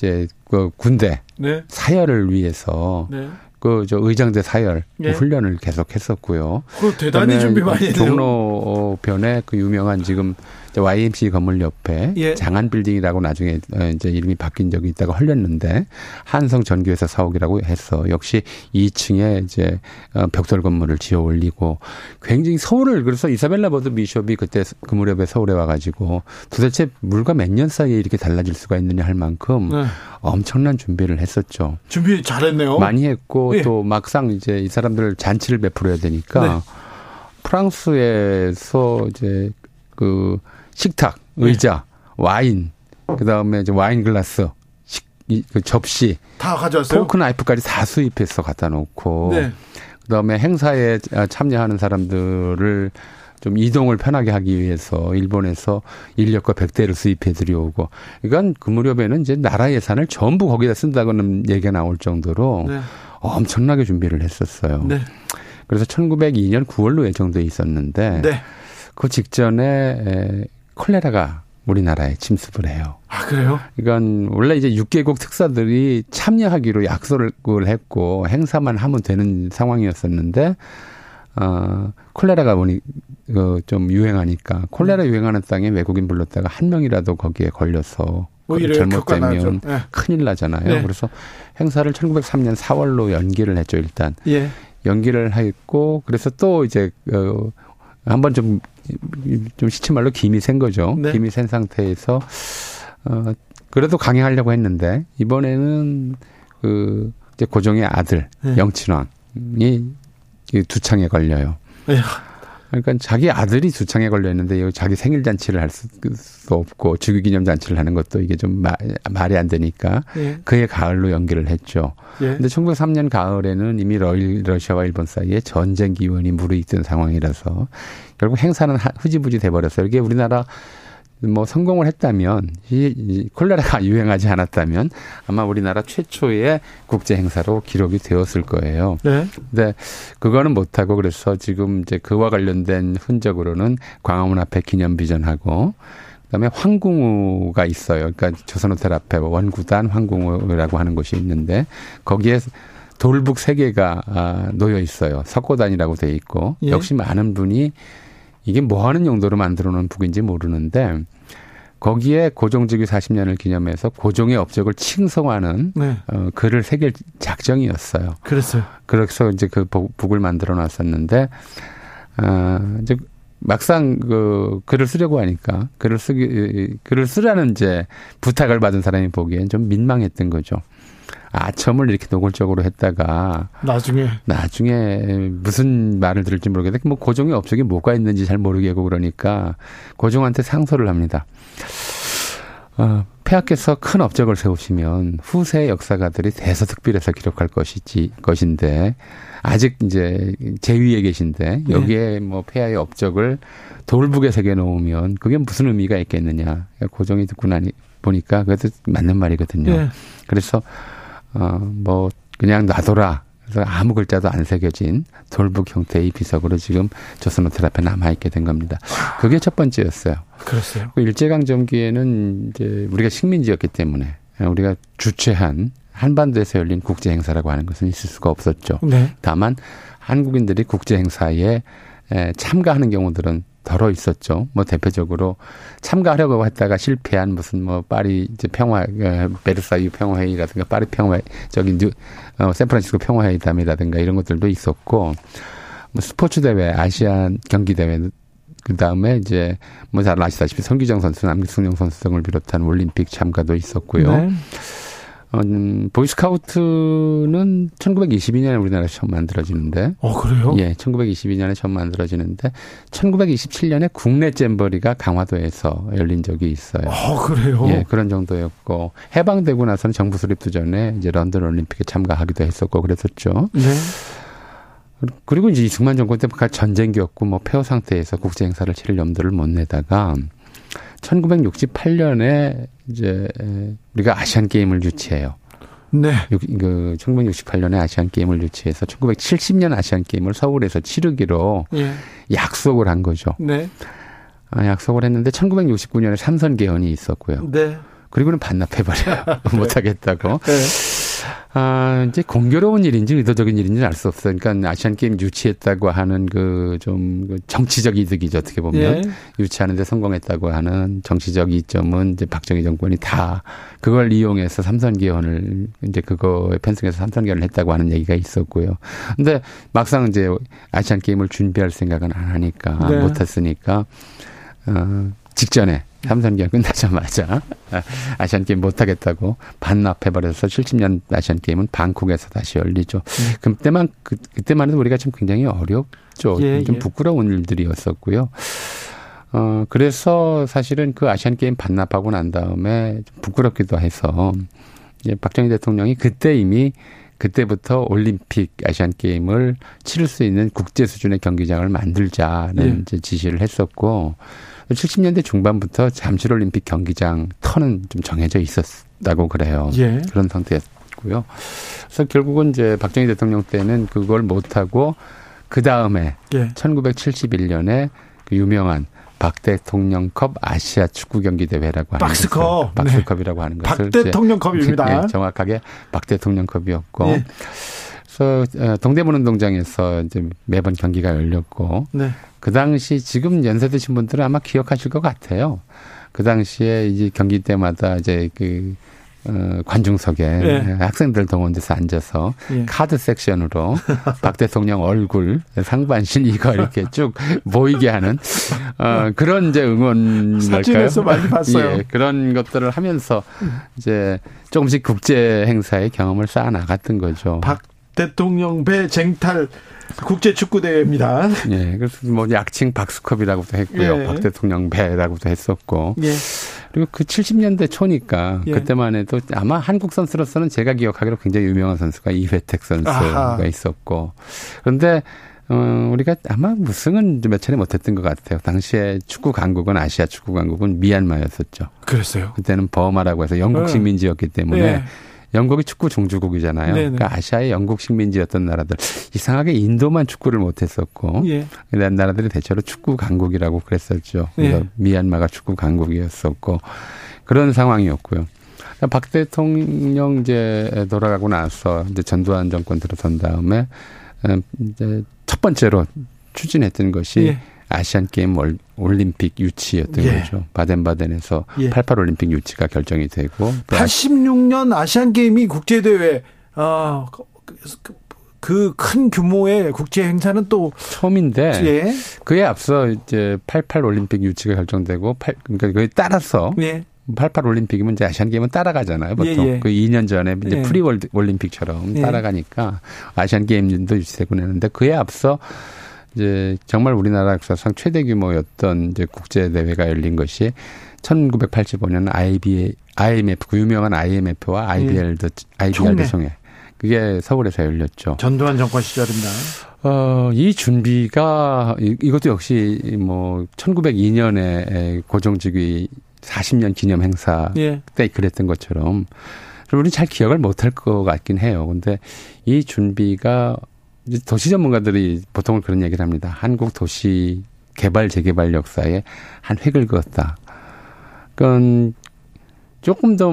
이제 그 군대 네. 사열을 위해서 네. 그저 의장대 사열 네. 훈련을 계속했었고요. 그 대단히 준비 많이 했네요. 종로변에 그 유명한 지금 YMC 건물 옆에 예. 장안 빌딩이라고 나중에 어, 이제 이름이 바뀐 적이 있다가 헐렸는데 한성 전기회사 사옥이라고 해서 역시 2층에 이제 어, 벽돌 건물을 지어 올리고 굉장히 서울을 그래서 이사벨라 버드 비숍이 그때 그 무렵에 서울에 와가지고 도대체 물과 몇 년 사이에 이렇게 달라질 수가 있느냐 할 만큼 네. 엄청난 준비를 했었죠. 준비 잘했네요. 많이 했고 예. 또 막상 이제 이 사람들 잔치를 베풀어야 되니까 네. 프랑스에서 이제 그 식탁, 의자, 네. 와인, 그 다음에 이제 와인 글라스, 식, 이, 그 접시 다 가져왔어요. 포크 나이프까지 다 수입해서 갖다 놓고 네. 그 다음에 행사에 참여하는 사람들을 좀 이동을 편하게 하기 위해서 일본에서 인력과 백대를 수입해 들여오고 그러니까 그 무렵에는 이제 나라 예산을 전부 거기다 쓴다고는 얘기가 나올 정도로 네. 엄청나게 준비를 했었어요. 네. 그래서 1902년 9월로 예정돼 있었는데 네. 그 직전에 콜레라가 우리나라에 침습을 해요. 아, 그래요? 이건 원래 이제 6개국 특사들이 참여하기로 약속을 했고 행사만 하면 되는 상황이었었는데 어, 콜레라가 보니 그좀 유행하니까 콜레라 유행하는 땅에 외국인 불렀다가 한 명이라도 거기에 걸려서 잘못되면 네. 큰일 나잖아요. 네. 그래서 행사를 1903년 4월로 연기를 했죠 일단. 예. 연기를 했고 그래서 또 이제 어 한번 좀, 좀 시치말로 김이 센 거죠. 네. 김이 센 상태에서, 어, 그래도 강행하려고 했는데, 이번에는 그, 이제 고종의 아들, 네. 영친왕이 두 창에 걸려요. 그러니까 자기 아들이 두창에 걸려 있는데 자기 생일 잔치를 할 수도 없고 주기 기념 잔치를 하는 것도 이게 좀 마, 말이 안 되니까 예. 그해 가을로 연기를 했죠. 예. 근데 1903년 가을에는 이미 러시아와 일본 사이에 전쟁 기운이 무르익던 상황이라서 결국 행사는 흐지부지 돼 버렸어요. 이게 우리나라 뭐 성공을 했다면 이, 이 콜레라가 유행하지 않았다면 아마 우리나라 최초의 국제 행사로 기록이 되었을 거예요. 네. 근데 그거는 못 하고 그래서 지금 이제 그와 관련된 흔적으로는 광화문 앞에 기념 비전하고 그다음에 황궁우가 있어요. 그러니까 조선호텔 앞에 원구단 황궁우라고 하는 곳이 있는데 거기에 돌북 세 개가 아, 놓여 있어요. 석고단이라고 돼 있고 예. 역시 많은 분이 이게 뭐 하는 용도로 만들어 놓은 북인지 모르는데 거기에 고종직위 40년을 기념해서 고종의 업적을 칭송하는 네. 어, 글을 새길 작정이었어요. 그랬어요. 그래서 이제 그 북을 만들어 놨었는데 어, 이제 막상 그 글을 쓰려고 하니까 글을 쓰기 글을 쓰라는 이제 부탁을 받은 사람이 보기엔 좀 민망했던 거죠. 아첨을 이렇게 노골적으로 했다가 나중에 나중에 무슨 말을 들을지 모르겠는데 뭐 고종의 업적이 뭐가 있는지 잘 모르겠고 그러니까 고종한테 상소를 합니다. 어, 폐하께서 큰 업적을 세우시면 후세 역사가들이 대서특필해서 기록할 것이지 것인데 아직 이제 제위에 계신데 네. 여기에 네. 뭐 폐하의 업적을 돌북에 새겨 놓으면 그게 무슨 의미가 있겠느냐 고종이 듣고 나니 보니까 그것도 맞는 말이거든요. 네. 그래서 어, 뭐, 그냥 놔둬라. 그래서 아무 글자도 안 새겨진 돌북 형태의 비석으로 지금 조선 호텔 앞에 남아 있게 된 겁니다. 그게 첫 번째였어요. 그랬어요. 그 일제강점기에는 이제 우리가 식민지였기 때문에 우리가 주최한 한반도에서 열린 국제 행사라고 하는 것은 있을 수가 없었죠. 네. 다만 한국인들이 국제 행사에 참가하는 경우들은 더러 있었죠. 뭐 대표적으로 참가하려고 했다가 실패한 무슨 뭐 파리 이제 평화 베르사유 평화회의라든가 파리 평화 저기 뉴 어, 샌프란시스코 평화회의담이라든가 이런 것들도 있었고 뭐 스포츠 대회 아시안 경기 대회 그 다음에 이제 뭐 잘 아시다시피 손기정 선수, 남승룡 선수 등을 비롯한 올림픽 참가도 있었고요. 네. 음, 보이스카우트는 1922년에 우리나라에서 처음 만들어지는데. 어, 그래요? 예, 1922년에 처음 만들어지는데, 1927년에 국내 잼버리가 강화도에서 열린 적이 있어요. 어, 그래요? 예, 그런 정도였고, 해방되고 나서는 정부 수립도 전에 이제 런던 올림픽에 참가하기도 했었고, 그랬었죠. 네. 그리고 이제 이승만 정권 때 전쟁기였고, 뭐, 폐허 상태에서 국제 행사를 치를 염두를 못 내다가, 1968년에 이제 우리가 아시안 게임을 유치해요. 네. 그 1968년에 아시안 게임을 유치해서 1970년 아시안 게임을 서울에서 치르기로 예. 약속을 한 거죠. 네. 아, 약속을 했는데 1969년에 삼선 개헌이 있었고요. 네. 그리고는 반납해버려요. 못하겠다고. 네. 아, 이제 공교로운 일인지 의도적인 일인지 알수 없어요. 그러니까 아시안 게임 유치했다고 하는 그좀 그 정치적 이득이죠. 어떻게 보면 예. 유치하는데 성공했다고 하는 정치적 이점은 이제 박정희 정권이 다 그걸 이용해서 삼선 개헌을 이제 그거에 편승해서 삼선 개헌을 했다고 하는 얘기가 있었고요. 근데 막상 이제 아시안 게임을 준비할 생각은 안 하니까 네. 못 했으니까 어, 직전에 삼선기가 끝나자마자 아시안 게임 못하겠다고 반납해버려서 70년 아시안 게임은 방콕에서 다시 열리죠. 음. 그때만 그, 그때만 해도 우리가 좀 굉장히 어렵죠. 예, 좀 예. 부끄러운 일들이었었고요. 어 그래서 사실은 그 아시안 게임 반납하고 난 다음에 좀 부끄럽기도 해서 박정희 대통령이 그때 이미 그때부터 올림픽 아시안 게임을 치를 수 있는 국제 수준의 경기장을 만들자는 예. 이제 지시를 했었고 70년대 중반부터 잠실 올림픽 경기장 터는 좀 정해져 있었다고 그래요. 예. 그런 상태였고요. 그래서 결국은 이제 박정희 대통령 때는 그걸 못 하고 그 다음에 예. 1971년에 그 유명한 박 대통령컵 아시아 축구 경기 대회라고 하는 박스컵, 박스컵이라고 하는 것을 박 대통령컵입니다. 네, 정확하게 박 대통령컵이었고. 네. 그래서 어, 동대문 운동장에서 이제 매번 경기가 열렸고 네. 그 당시 지금 연세 드신 분들은 아마 기억하실 것 같아요. 그 당시에 이제 경기 때마다 이제 그 어, 관중석에 예. 학생들 동원돼서 앉아서 예. 카드 섹션으로 박 대통령 얼굴 상반신 이거 이렇게 쭉 보이게 하는 어, 그런 이제 응원 사진에서 많이 봤어요. 예, 그런 것들을 하면서 이제 조금씩 국제 행사의 경험을 쌓아 나갔던 거죠. 박 대통령 배 쟁탈 국제 축구 대회입니다. 예, 그래서 뭐 약칭 박스컵이라고도 했고요. 예. 박 대통령 배라고도 했었고. 예. 그리고 그 70년대 초니까 예. 그때만 해도 아마 한국 선수로서는 제가 기억하기로 굉장히 유명한 선수가 이회택 선수가 아하. 있었고. 그런데 어, 우리가 아마 우승은 몇 차례 못했던 것 같아요. 당시에 축구 강국은 아시아 축구 강국은 미얀마였었죠. 그랬어요. 그때는 버마라고 해서 영국 네. 식민지였기 때문에 네. 영국이 축구 종주국이잖아요. 네네. 그러니까 아시아의 영국 식민지였던 나라들 이상하게 인도만 축구를 못했었고 예. 그다음 나라들이 대체로 축구 강국이라고 그랬었죠. 예. 미얀마가 축구 강국이었었고 그런 상황이었고요. 박 대통령 이제 돌아가고 나서 이제 전두환 정권 들어선 다음에 음, 이제 첫 번째로 추진했던 것이 예. 아시안 게임 올림픽 유치였던 예. 거죠. 바덴바덴에서 예. 88 올림픽 유치가 결정이 되고 86년 아시안 게임이 국제 대회 어, 그큰 규모의 국제 행사는 또 처음인데 예. 그에 앞서 이제 88 올림픽 유치가 결정되고 8, 그러니까 그에 따라서 예. 88 올림픽이면 이제 아시안 게임은 따라가잖아요. 보통 예, 예. 그 2년 전에 이제 예. pre world 올림픽처럼 예. 따라가니까 아시안 게임도 유치되고 그랬는데 그에 앞서 이제 정말 우리나라 역사상 최대 규모였던 이제 국제 대회가 열린 것이 1985년 IB, IMF 그 유명한 IMF와 IBL도 예. IBR도 총회. 그게 서울에서 열렸죠. 전두환 정권 시절입니다. 어, 이 준비가 이, 이것도 역시 뭐 1902년에 고정직위 40년 기념 행사 예. 때 그랬던 것처럼 우리 잘 기억을 못할 것 같긴 해요. 근데 이 준비가 도시 전문가들이 보통 그런 얘기를 합니다. 한국 도시 개발 재개발 역사에 한 획을 그었다. 그건 조금 더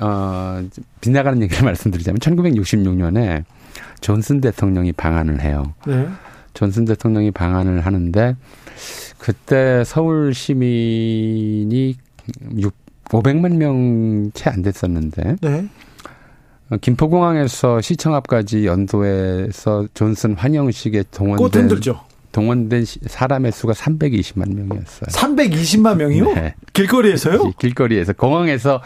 어, 빗나가는 얘기를 말씀드리자면 1966년에 존슨 대통령이 방한을 해요. 네. 존슨 대통령이 방한을 하는데 그때 서울 시민이 6, 500만 명 채 안 됐었는데 네. 어, 김포공항에서 시청 앞까지 연도에서 존슨 환영식에 동원된 동원된 사람의 수가 320만 명이었어요. 320만 명이요? 네. 길거리에서요? 길거리에서 공항에서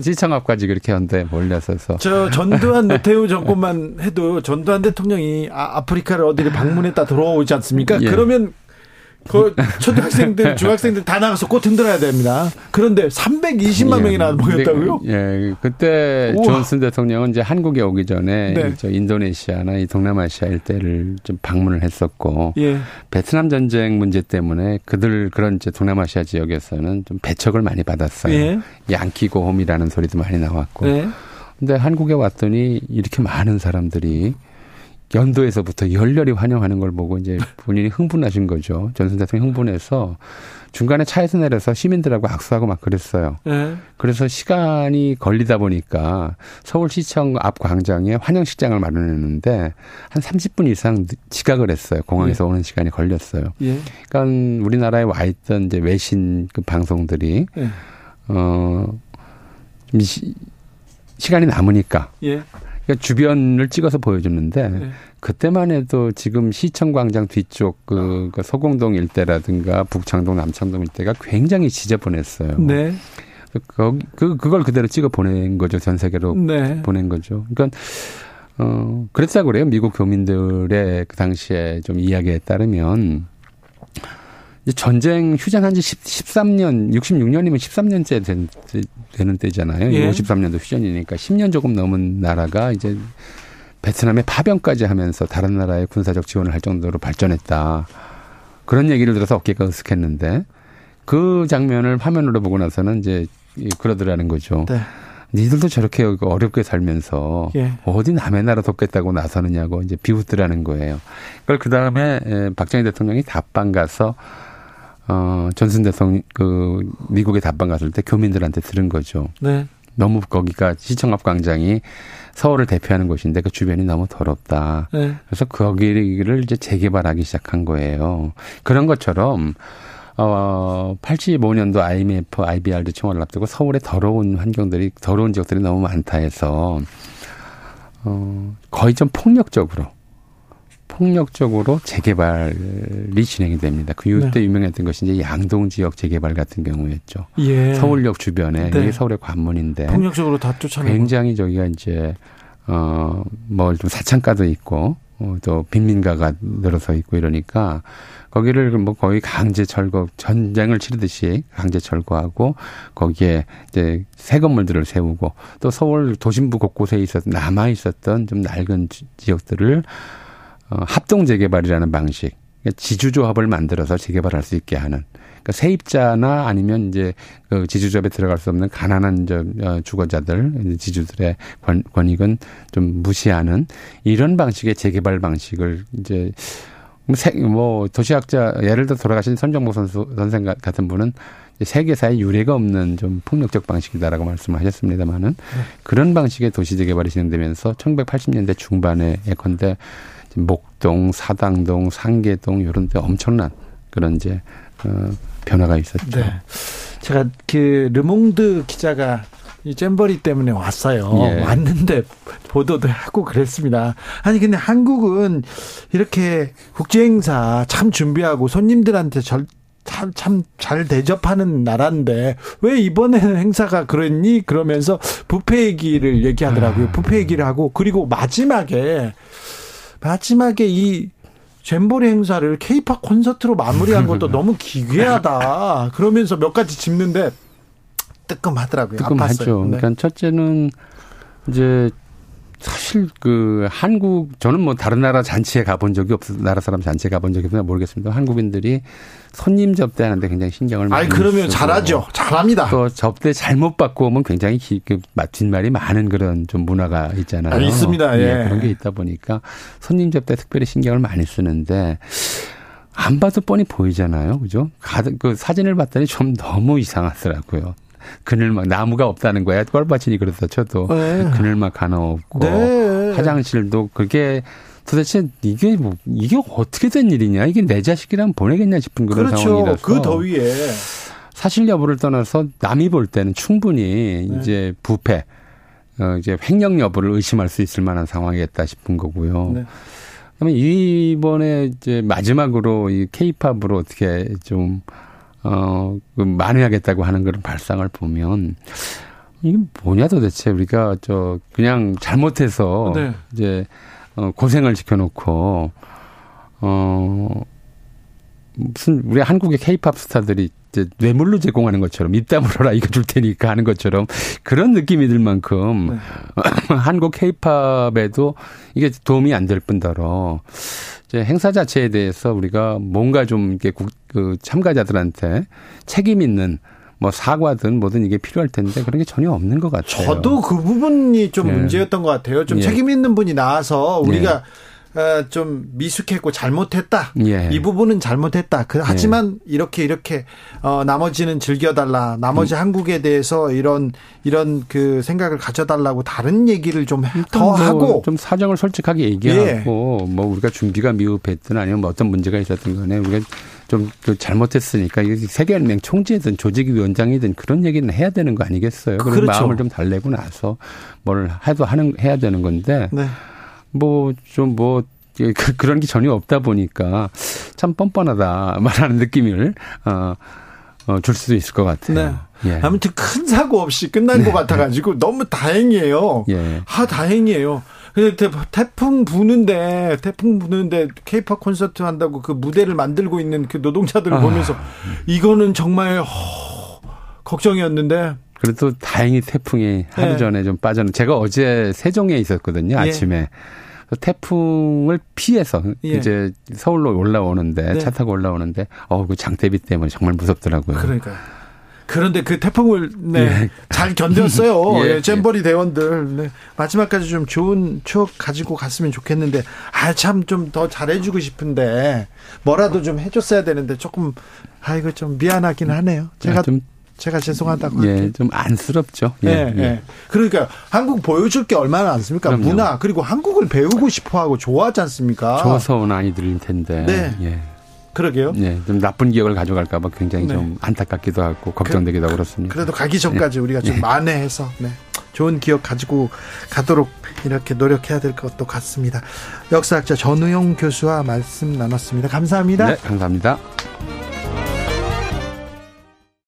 시청 앞까지 그렇게 연도에 몰려서서. 저 전두환 노태우 정권만 해도 전두환 대통령이 아, 아프리카를 어디를 방문했다 돌아오지 않습니까? 예. 그러면 그 초등학생들, 중학생들 다 나가서 꽃 흔들어야 됩니다. 그런데 320만 예, 명이나 모였다고요? 예, 그때 우와. 존슨 대통령은 이제 한국에 오기 전에 네. 저 인도네시아나 이 동남아시아 일대를 좀 방문을 했었고 예. 베트남 전쟁 문제 때문에 그들 그런 이제 동남아시아 지역에서는 좀 배척을 많이 받았어요. 예. 양키고홈이라는 소리도 많이 나왔고. 예. 근데 한국에 왔더니 이렇게 많은 사람들이 연도에서부터 열렬히 환영하는 걸 보고 이제 본인이 흥분하신 거죠. 전선 대통령 흥분해서 중간에 차에서 내려서 시민들하고 악수하고 막 그랬어요. 네. 그래서 시간이 걸리다 보니까 서울시청 앞 광장에 환영식장을 마련했는데 한 30분 이상 지각을 했어요. 공항에서 네. 오는 시간이 걸렸어요. 네. 그러니까 우리나라에 와 있던 이제 외신 그 방송들이 예. 어, 좀 시, 시간이 남으니까 예. 그러니까 주변을 찍어서 보여주는데 네. 그때만 해도 지금 시청광장 뒤쪽 그, 그 소공동 일대라든가 북창동 남창동 일대가 굉장히 지저분했어요. 네. 그, 그, 그걸 그대로 찍어 보낸 거죠. 전 세계로 네. 보낸 거죠. 그러니까, 어, 그랬다고 그래요. 미국 교민들의 그 당시에 좀 이야기에 따르면 전쟁 휴전한 지 13년, 66년이면 13년째 된, 되는 때잖아요. 예. 53년도 휴전이니까 10년 조금 넘은 나라가 이제 베트남에 파병까지 하면서 다른 나라의 군사적 지원을 할 정도로 발전했다. 그런 얘기를 들어서 어깨가 으쓱했는데 그 장면을 화면으로 보고 나서는 이제 그러더라는 거죠. 네. 니들도 저렇게 어렵게 살면서 예. 어디 남의 나라 돕겠다고 나서느냐고 이제 비웃더라는 거예요. 그걸 그 다음에 박정희 대통령이 답방 가서 어 전순 대통령 그 미국에 답방 갔을 때 교민들한테 들은 거죠. 네. 너무 거기가 시청 앞 광장이 서울을 대표하는 곳인데 그 주변이 너무 더럽다. 네. 그래서 거기를 이제 재개발하기 시작한 거예요. 그런 것처럼 어 85년도 IMF, IBRD 총회를 앞두고 서울에 더러운 환경들이 더러운 지역들이 너무 많다 해서 어 거의 좀 폭력적으로 폭력적으로 재개발이 진행이 됩니다. 그 이때 네. 유명했던 것이 이제 양동 지역 재개발 같은 경우였죠. 예. 서울역 주변에 네. 이게 서울의 관문인데 폭력적으로 다 쫓아내고 굉장히 저기가 이제 어뭐 좀 사창가도 있고 어, 또 빈민가가 늘어서 있고 이러니까 거기를 뭐 거의 강제 철거 전쟁을 치르듯이 강제 철거하고 거기에 이제 새 건물들을 세우고 또 서울 도심부 곳곳에 있었 남아 있었던 좀 낡은 지역들을 어, 합동 재개발이라는 방식, 그러니까 지주조합을 만들어서 재개발할 수 있게 하는. 그러니까 세입자나 아니면 이제 그 지주조합에 들어갈 수 없는 가난한 저 어, 주거자들, 지주들의 권, 권익은 좀 무시하는 이런 방식의 재개발 방식을 이제 뭐, 뭐 도시학자 예를 들어 돌아가신 선정모 선수 선생 같은 분은 세계사에 유례가 없는 좀 폭력적 방식이다라고 말씀을 하셨습니다만은 네. 그런 방식의 도시 재개발이 진행되면서 1980년대 중반에 예컨대 목동, 사당동, 상계동 이런 데 엄청난 그런 이제 어, 변화가 있었죠. 네. 제가 그 르몽드 기자가 이 잼버리 때문에 왔어요. 예. 왔는데 보도도 하고 그랬습니다. 아니 근데 한국은 이렇게 국제 행사 참 준비하고 손님들한테 절참잘 대접하는 나라인데 왜 이번에는 행사가 그랬니? 그러면서 부페 얘기를 얘기하더라고요. 아. 부페 얘기를 하고 그리고 마지막에 마지막에 이 잼버리 행사를 케이팝 콘서트로 마무리한 것도 너무 기괴하다. 그러면서 몇 가지 짚는데 뜨끔하더라고요. 뜨끔하죠. 네. 그러니까 첫째는 이제 사실 그 한국 저는 뭐 다른 나라 잔치에 가본 적이 없어 나라 사람 잔치에 가본 적이 없나 모르겠습니다. 한국인들이 손님 접대하는데 굉장히 신경을 많이. 아 그러면 잘하죠. 잘합니다. 또 접대 잘못 받고 오면 굉장히 그 뒷말이 많은 그런 좀 문화가 있잖아요. 아, 있습니다. 예. 예. 그런 게 있다 보니까 손님 접대 특별히 신경을 많이 쓰는데 안 봐도 뻔히 보이잖아요. 그죠? 그 사진을 봤더니 좀 너무 이상하더라고요. 그늘막 나무가 없다는 거야. 뻘밭이니 그렇다 쳐 도 네. 그늘막 하나 없고 네. 화장실도 그게 도대체 이게 뭐 이게 어떻게 된 일이냐? 이게 내 자식이랑 보내겠냐 싶은 그런 그렇죠. 상황이라서 그 더위에 사실 여부를 떠나서 남이 볼 때는 충분히 네. 이제 부패 어 이제 횡령 여부를 의심할 수 있을 만한 상황이었다 싶은 거고요. 네. 그러면 이번에 이제 마지막으로 이 케이팝으로 어떻게 좀 어, 그 만회하겠다고 하는 그런 발상을 보면 이게 뭐냐 도대체 우리가 저 그냥 잘못해서 네. 이제 어 고생을 시켜놓고 어 무슨 우리 한국의 케이팝 스타들이 이제 뇌물로 제공하는 것처럼 입 다물어라 이거 줄 테니까 하는 것처럼 그런 느낌이 들 만큼 네. 한국 케이팝에도 이게 도움이 안 될 뿐더러 이제 행사 자체에 대해서 우리가 뭔가 좀 이렇게 국, 그 참가자들한테 책임 있는 뭐 사과든 뭐든 이게 필요할 텐데 그런 게 전혀 없는 것 같아요. 저도 그 부분이 좀 네. 문제였던 것 같아요. 좀 예. 책임 있는 분이 나와서 우리가 예. 어, 좀 미숙했고 잘못했다. 예. 이 부분은 잘못했다. 그, 하지만 예. 이렇게 이렇게 어, 나머지는 즐겨달라. 나머지 음. 한국에 대해서 이런 이런 그 생각을 가져달라고 다른 얘기를 좀더 뭐 하고 좀 사정을 솔직하게 얘기하고 예. 뭐 우리가 준비가 미흡했든 아니면 뭐 어떤 문제가 있었던 간에 우리가 좀그 잘못했으니까 세계연맹 총재든 조직위원장이든 그런 얘기는 해야 되는 거 아니겠어요? 그런 그렇죠. 마음을 좀 달래고 나서 뭘 해도 하는 해야 되는 건데. 네. 뭐좀뭐 뭐, 그, 그런 게 전혀 없다 보니까 참 뻔뻔하다 말하는 느낌을 어, 어, 줄 수도 있을 것 같아요. 네. 예. 아무튼 큰 사고 없이 끝난 네. 것 같아가지고 너무 다행이에요. 예. 아 다행이에요. 근데 태풍 부는데 태풍 부는데 케이팝 콘서트 한다고 그 무대를 만들고 있는 그 노동자들을 아. 보면서 이거는 정말 허, 걱정이었는데 그래도 다행히 태풍이 하루 네. 전에 좀 빠졌는. 제가 어제 세종에 있었거든요. 예. 아침에. 예. 태풍을 피해서 예. 이제 서울로 올라오는데 네. 차 타고 올라오는데 어그 장대비 때문에 정말 무섭더라고요. 그러니까 그런데 그 태풍을 네, 예. 잘 견뎠어요. 예, 예, 잼버리 대원들 네. 마지막까지 좀 좋은 추억 가지고 갔으면 좋겠는데 아 참 좀 더 잘해주고 싶은데 뭐라도 좀 해줬어야 되는데 조금 아이고 좀 미안하긴 하네요. 제가 아, 좀 제가 죄송하다고 예, 좀 안쓰럽죠. 예, 예, 예. 그러니까 한국 보여줄 게 얼마나 많습니까? 그럼요. 문화 그리고 한국을 배우고 싶어하고 좋아하지 않습니까? 좋아서 온 아이들일 텐데. 네. 예. 그러게요. 네, 좀 나쁜 기억을 가져갈까봐 굉장히 네. 좀 안타깝기도 하고 걱정되기도 하고 그렇습니다. 그래도 가기 전까지 네. 우리가 좀 네. 만회해서 네. 좋은 기억 가지고 가도록 이렇게 노력해야 될 것도 같습니다. 역사학자 전우용 교수와 말씀 나눴습니다. 감사합니다. 네, 감사합니다.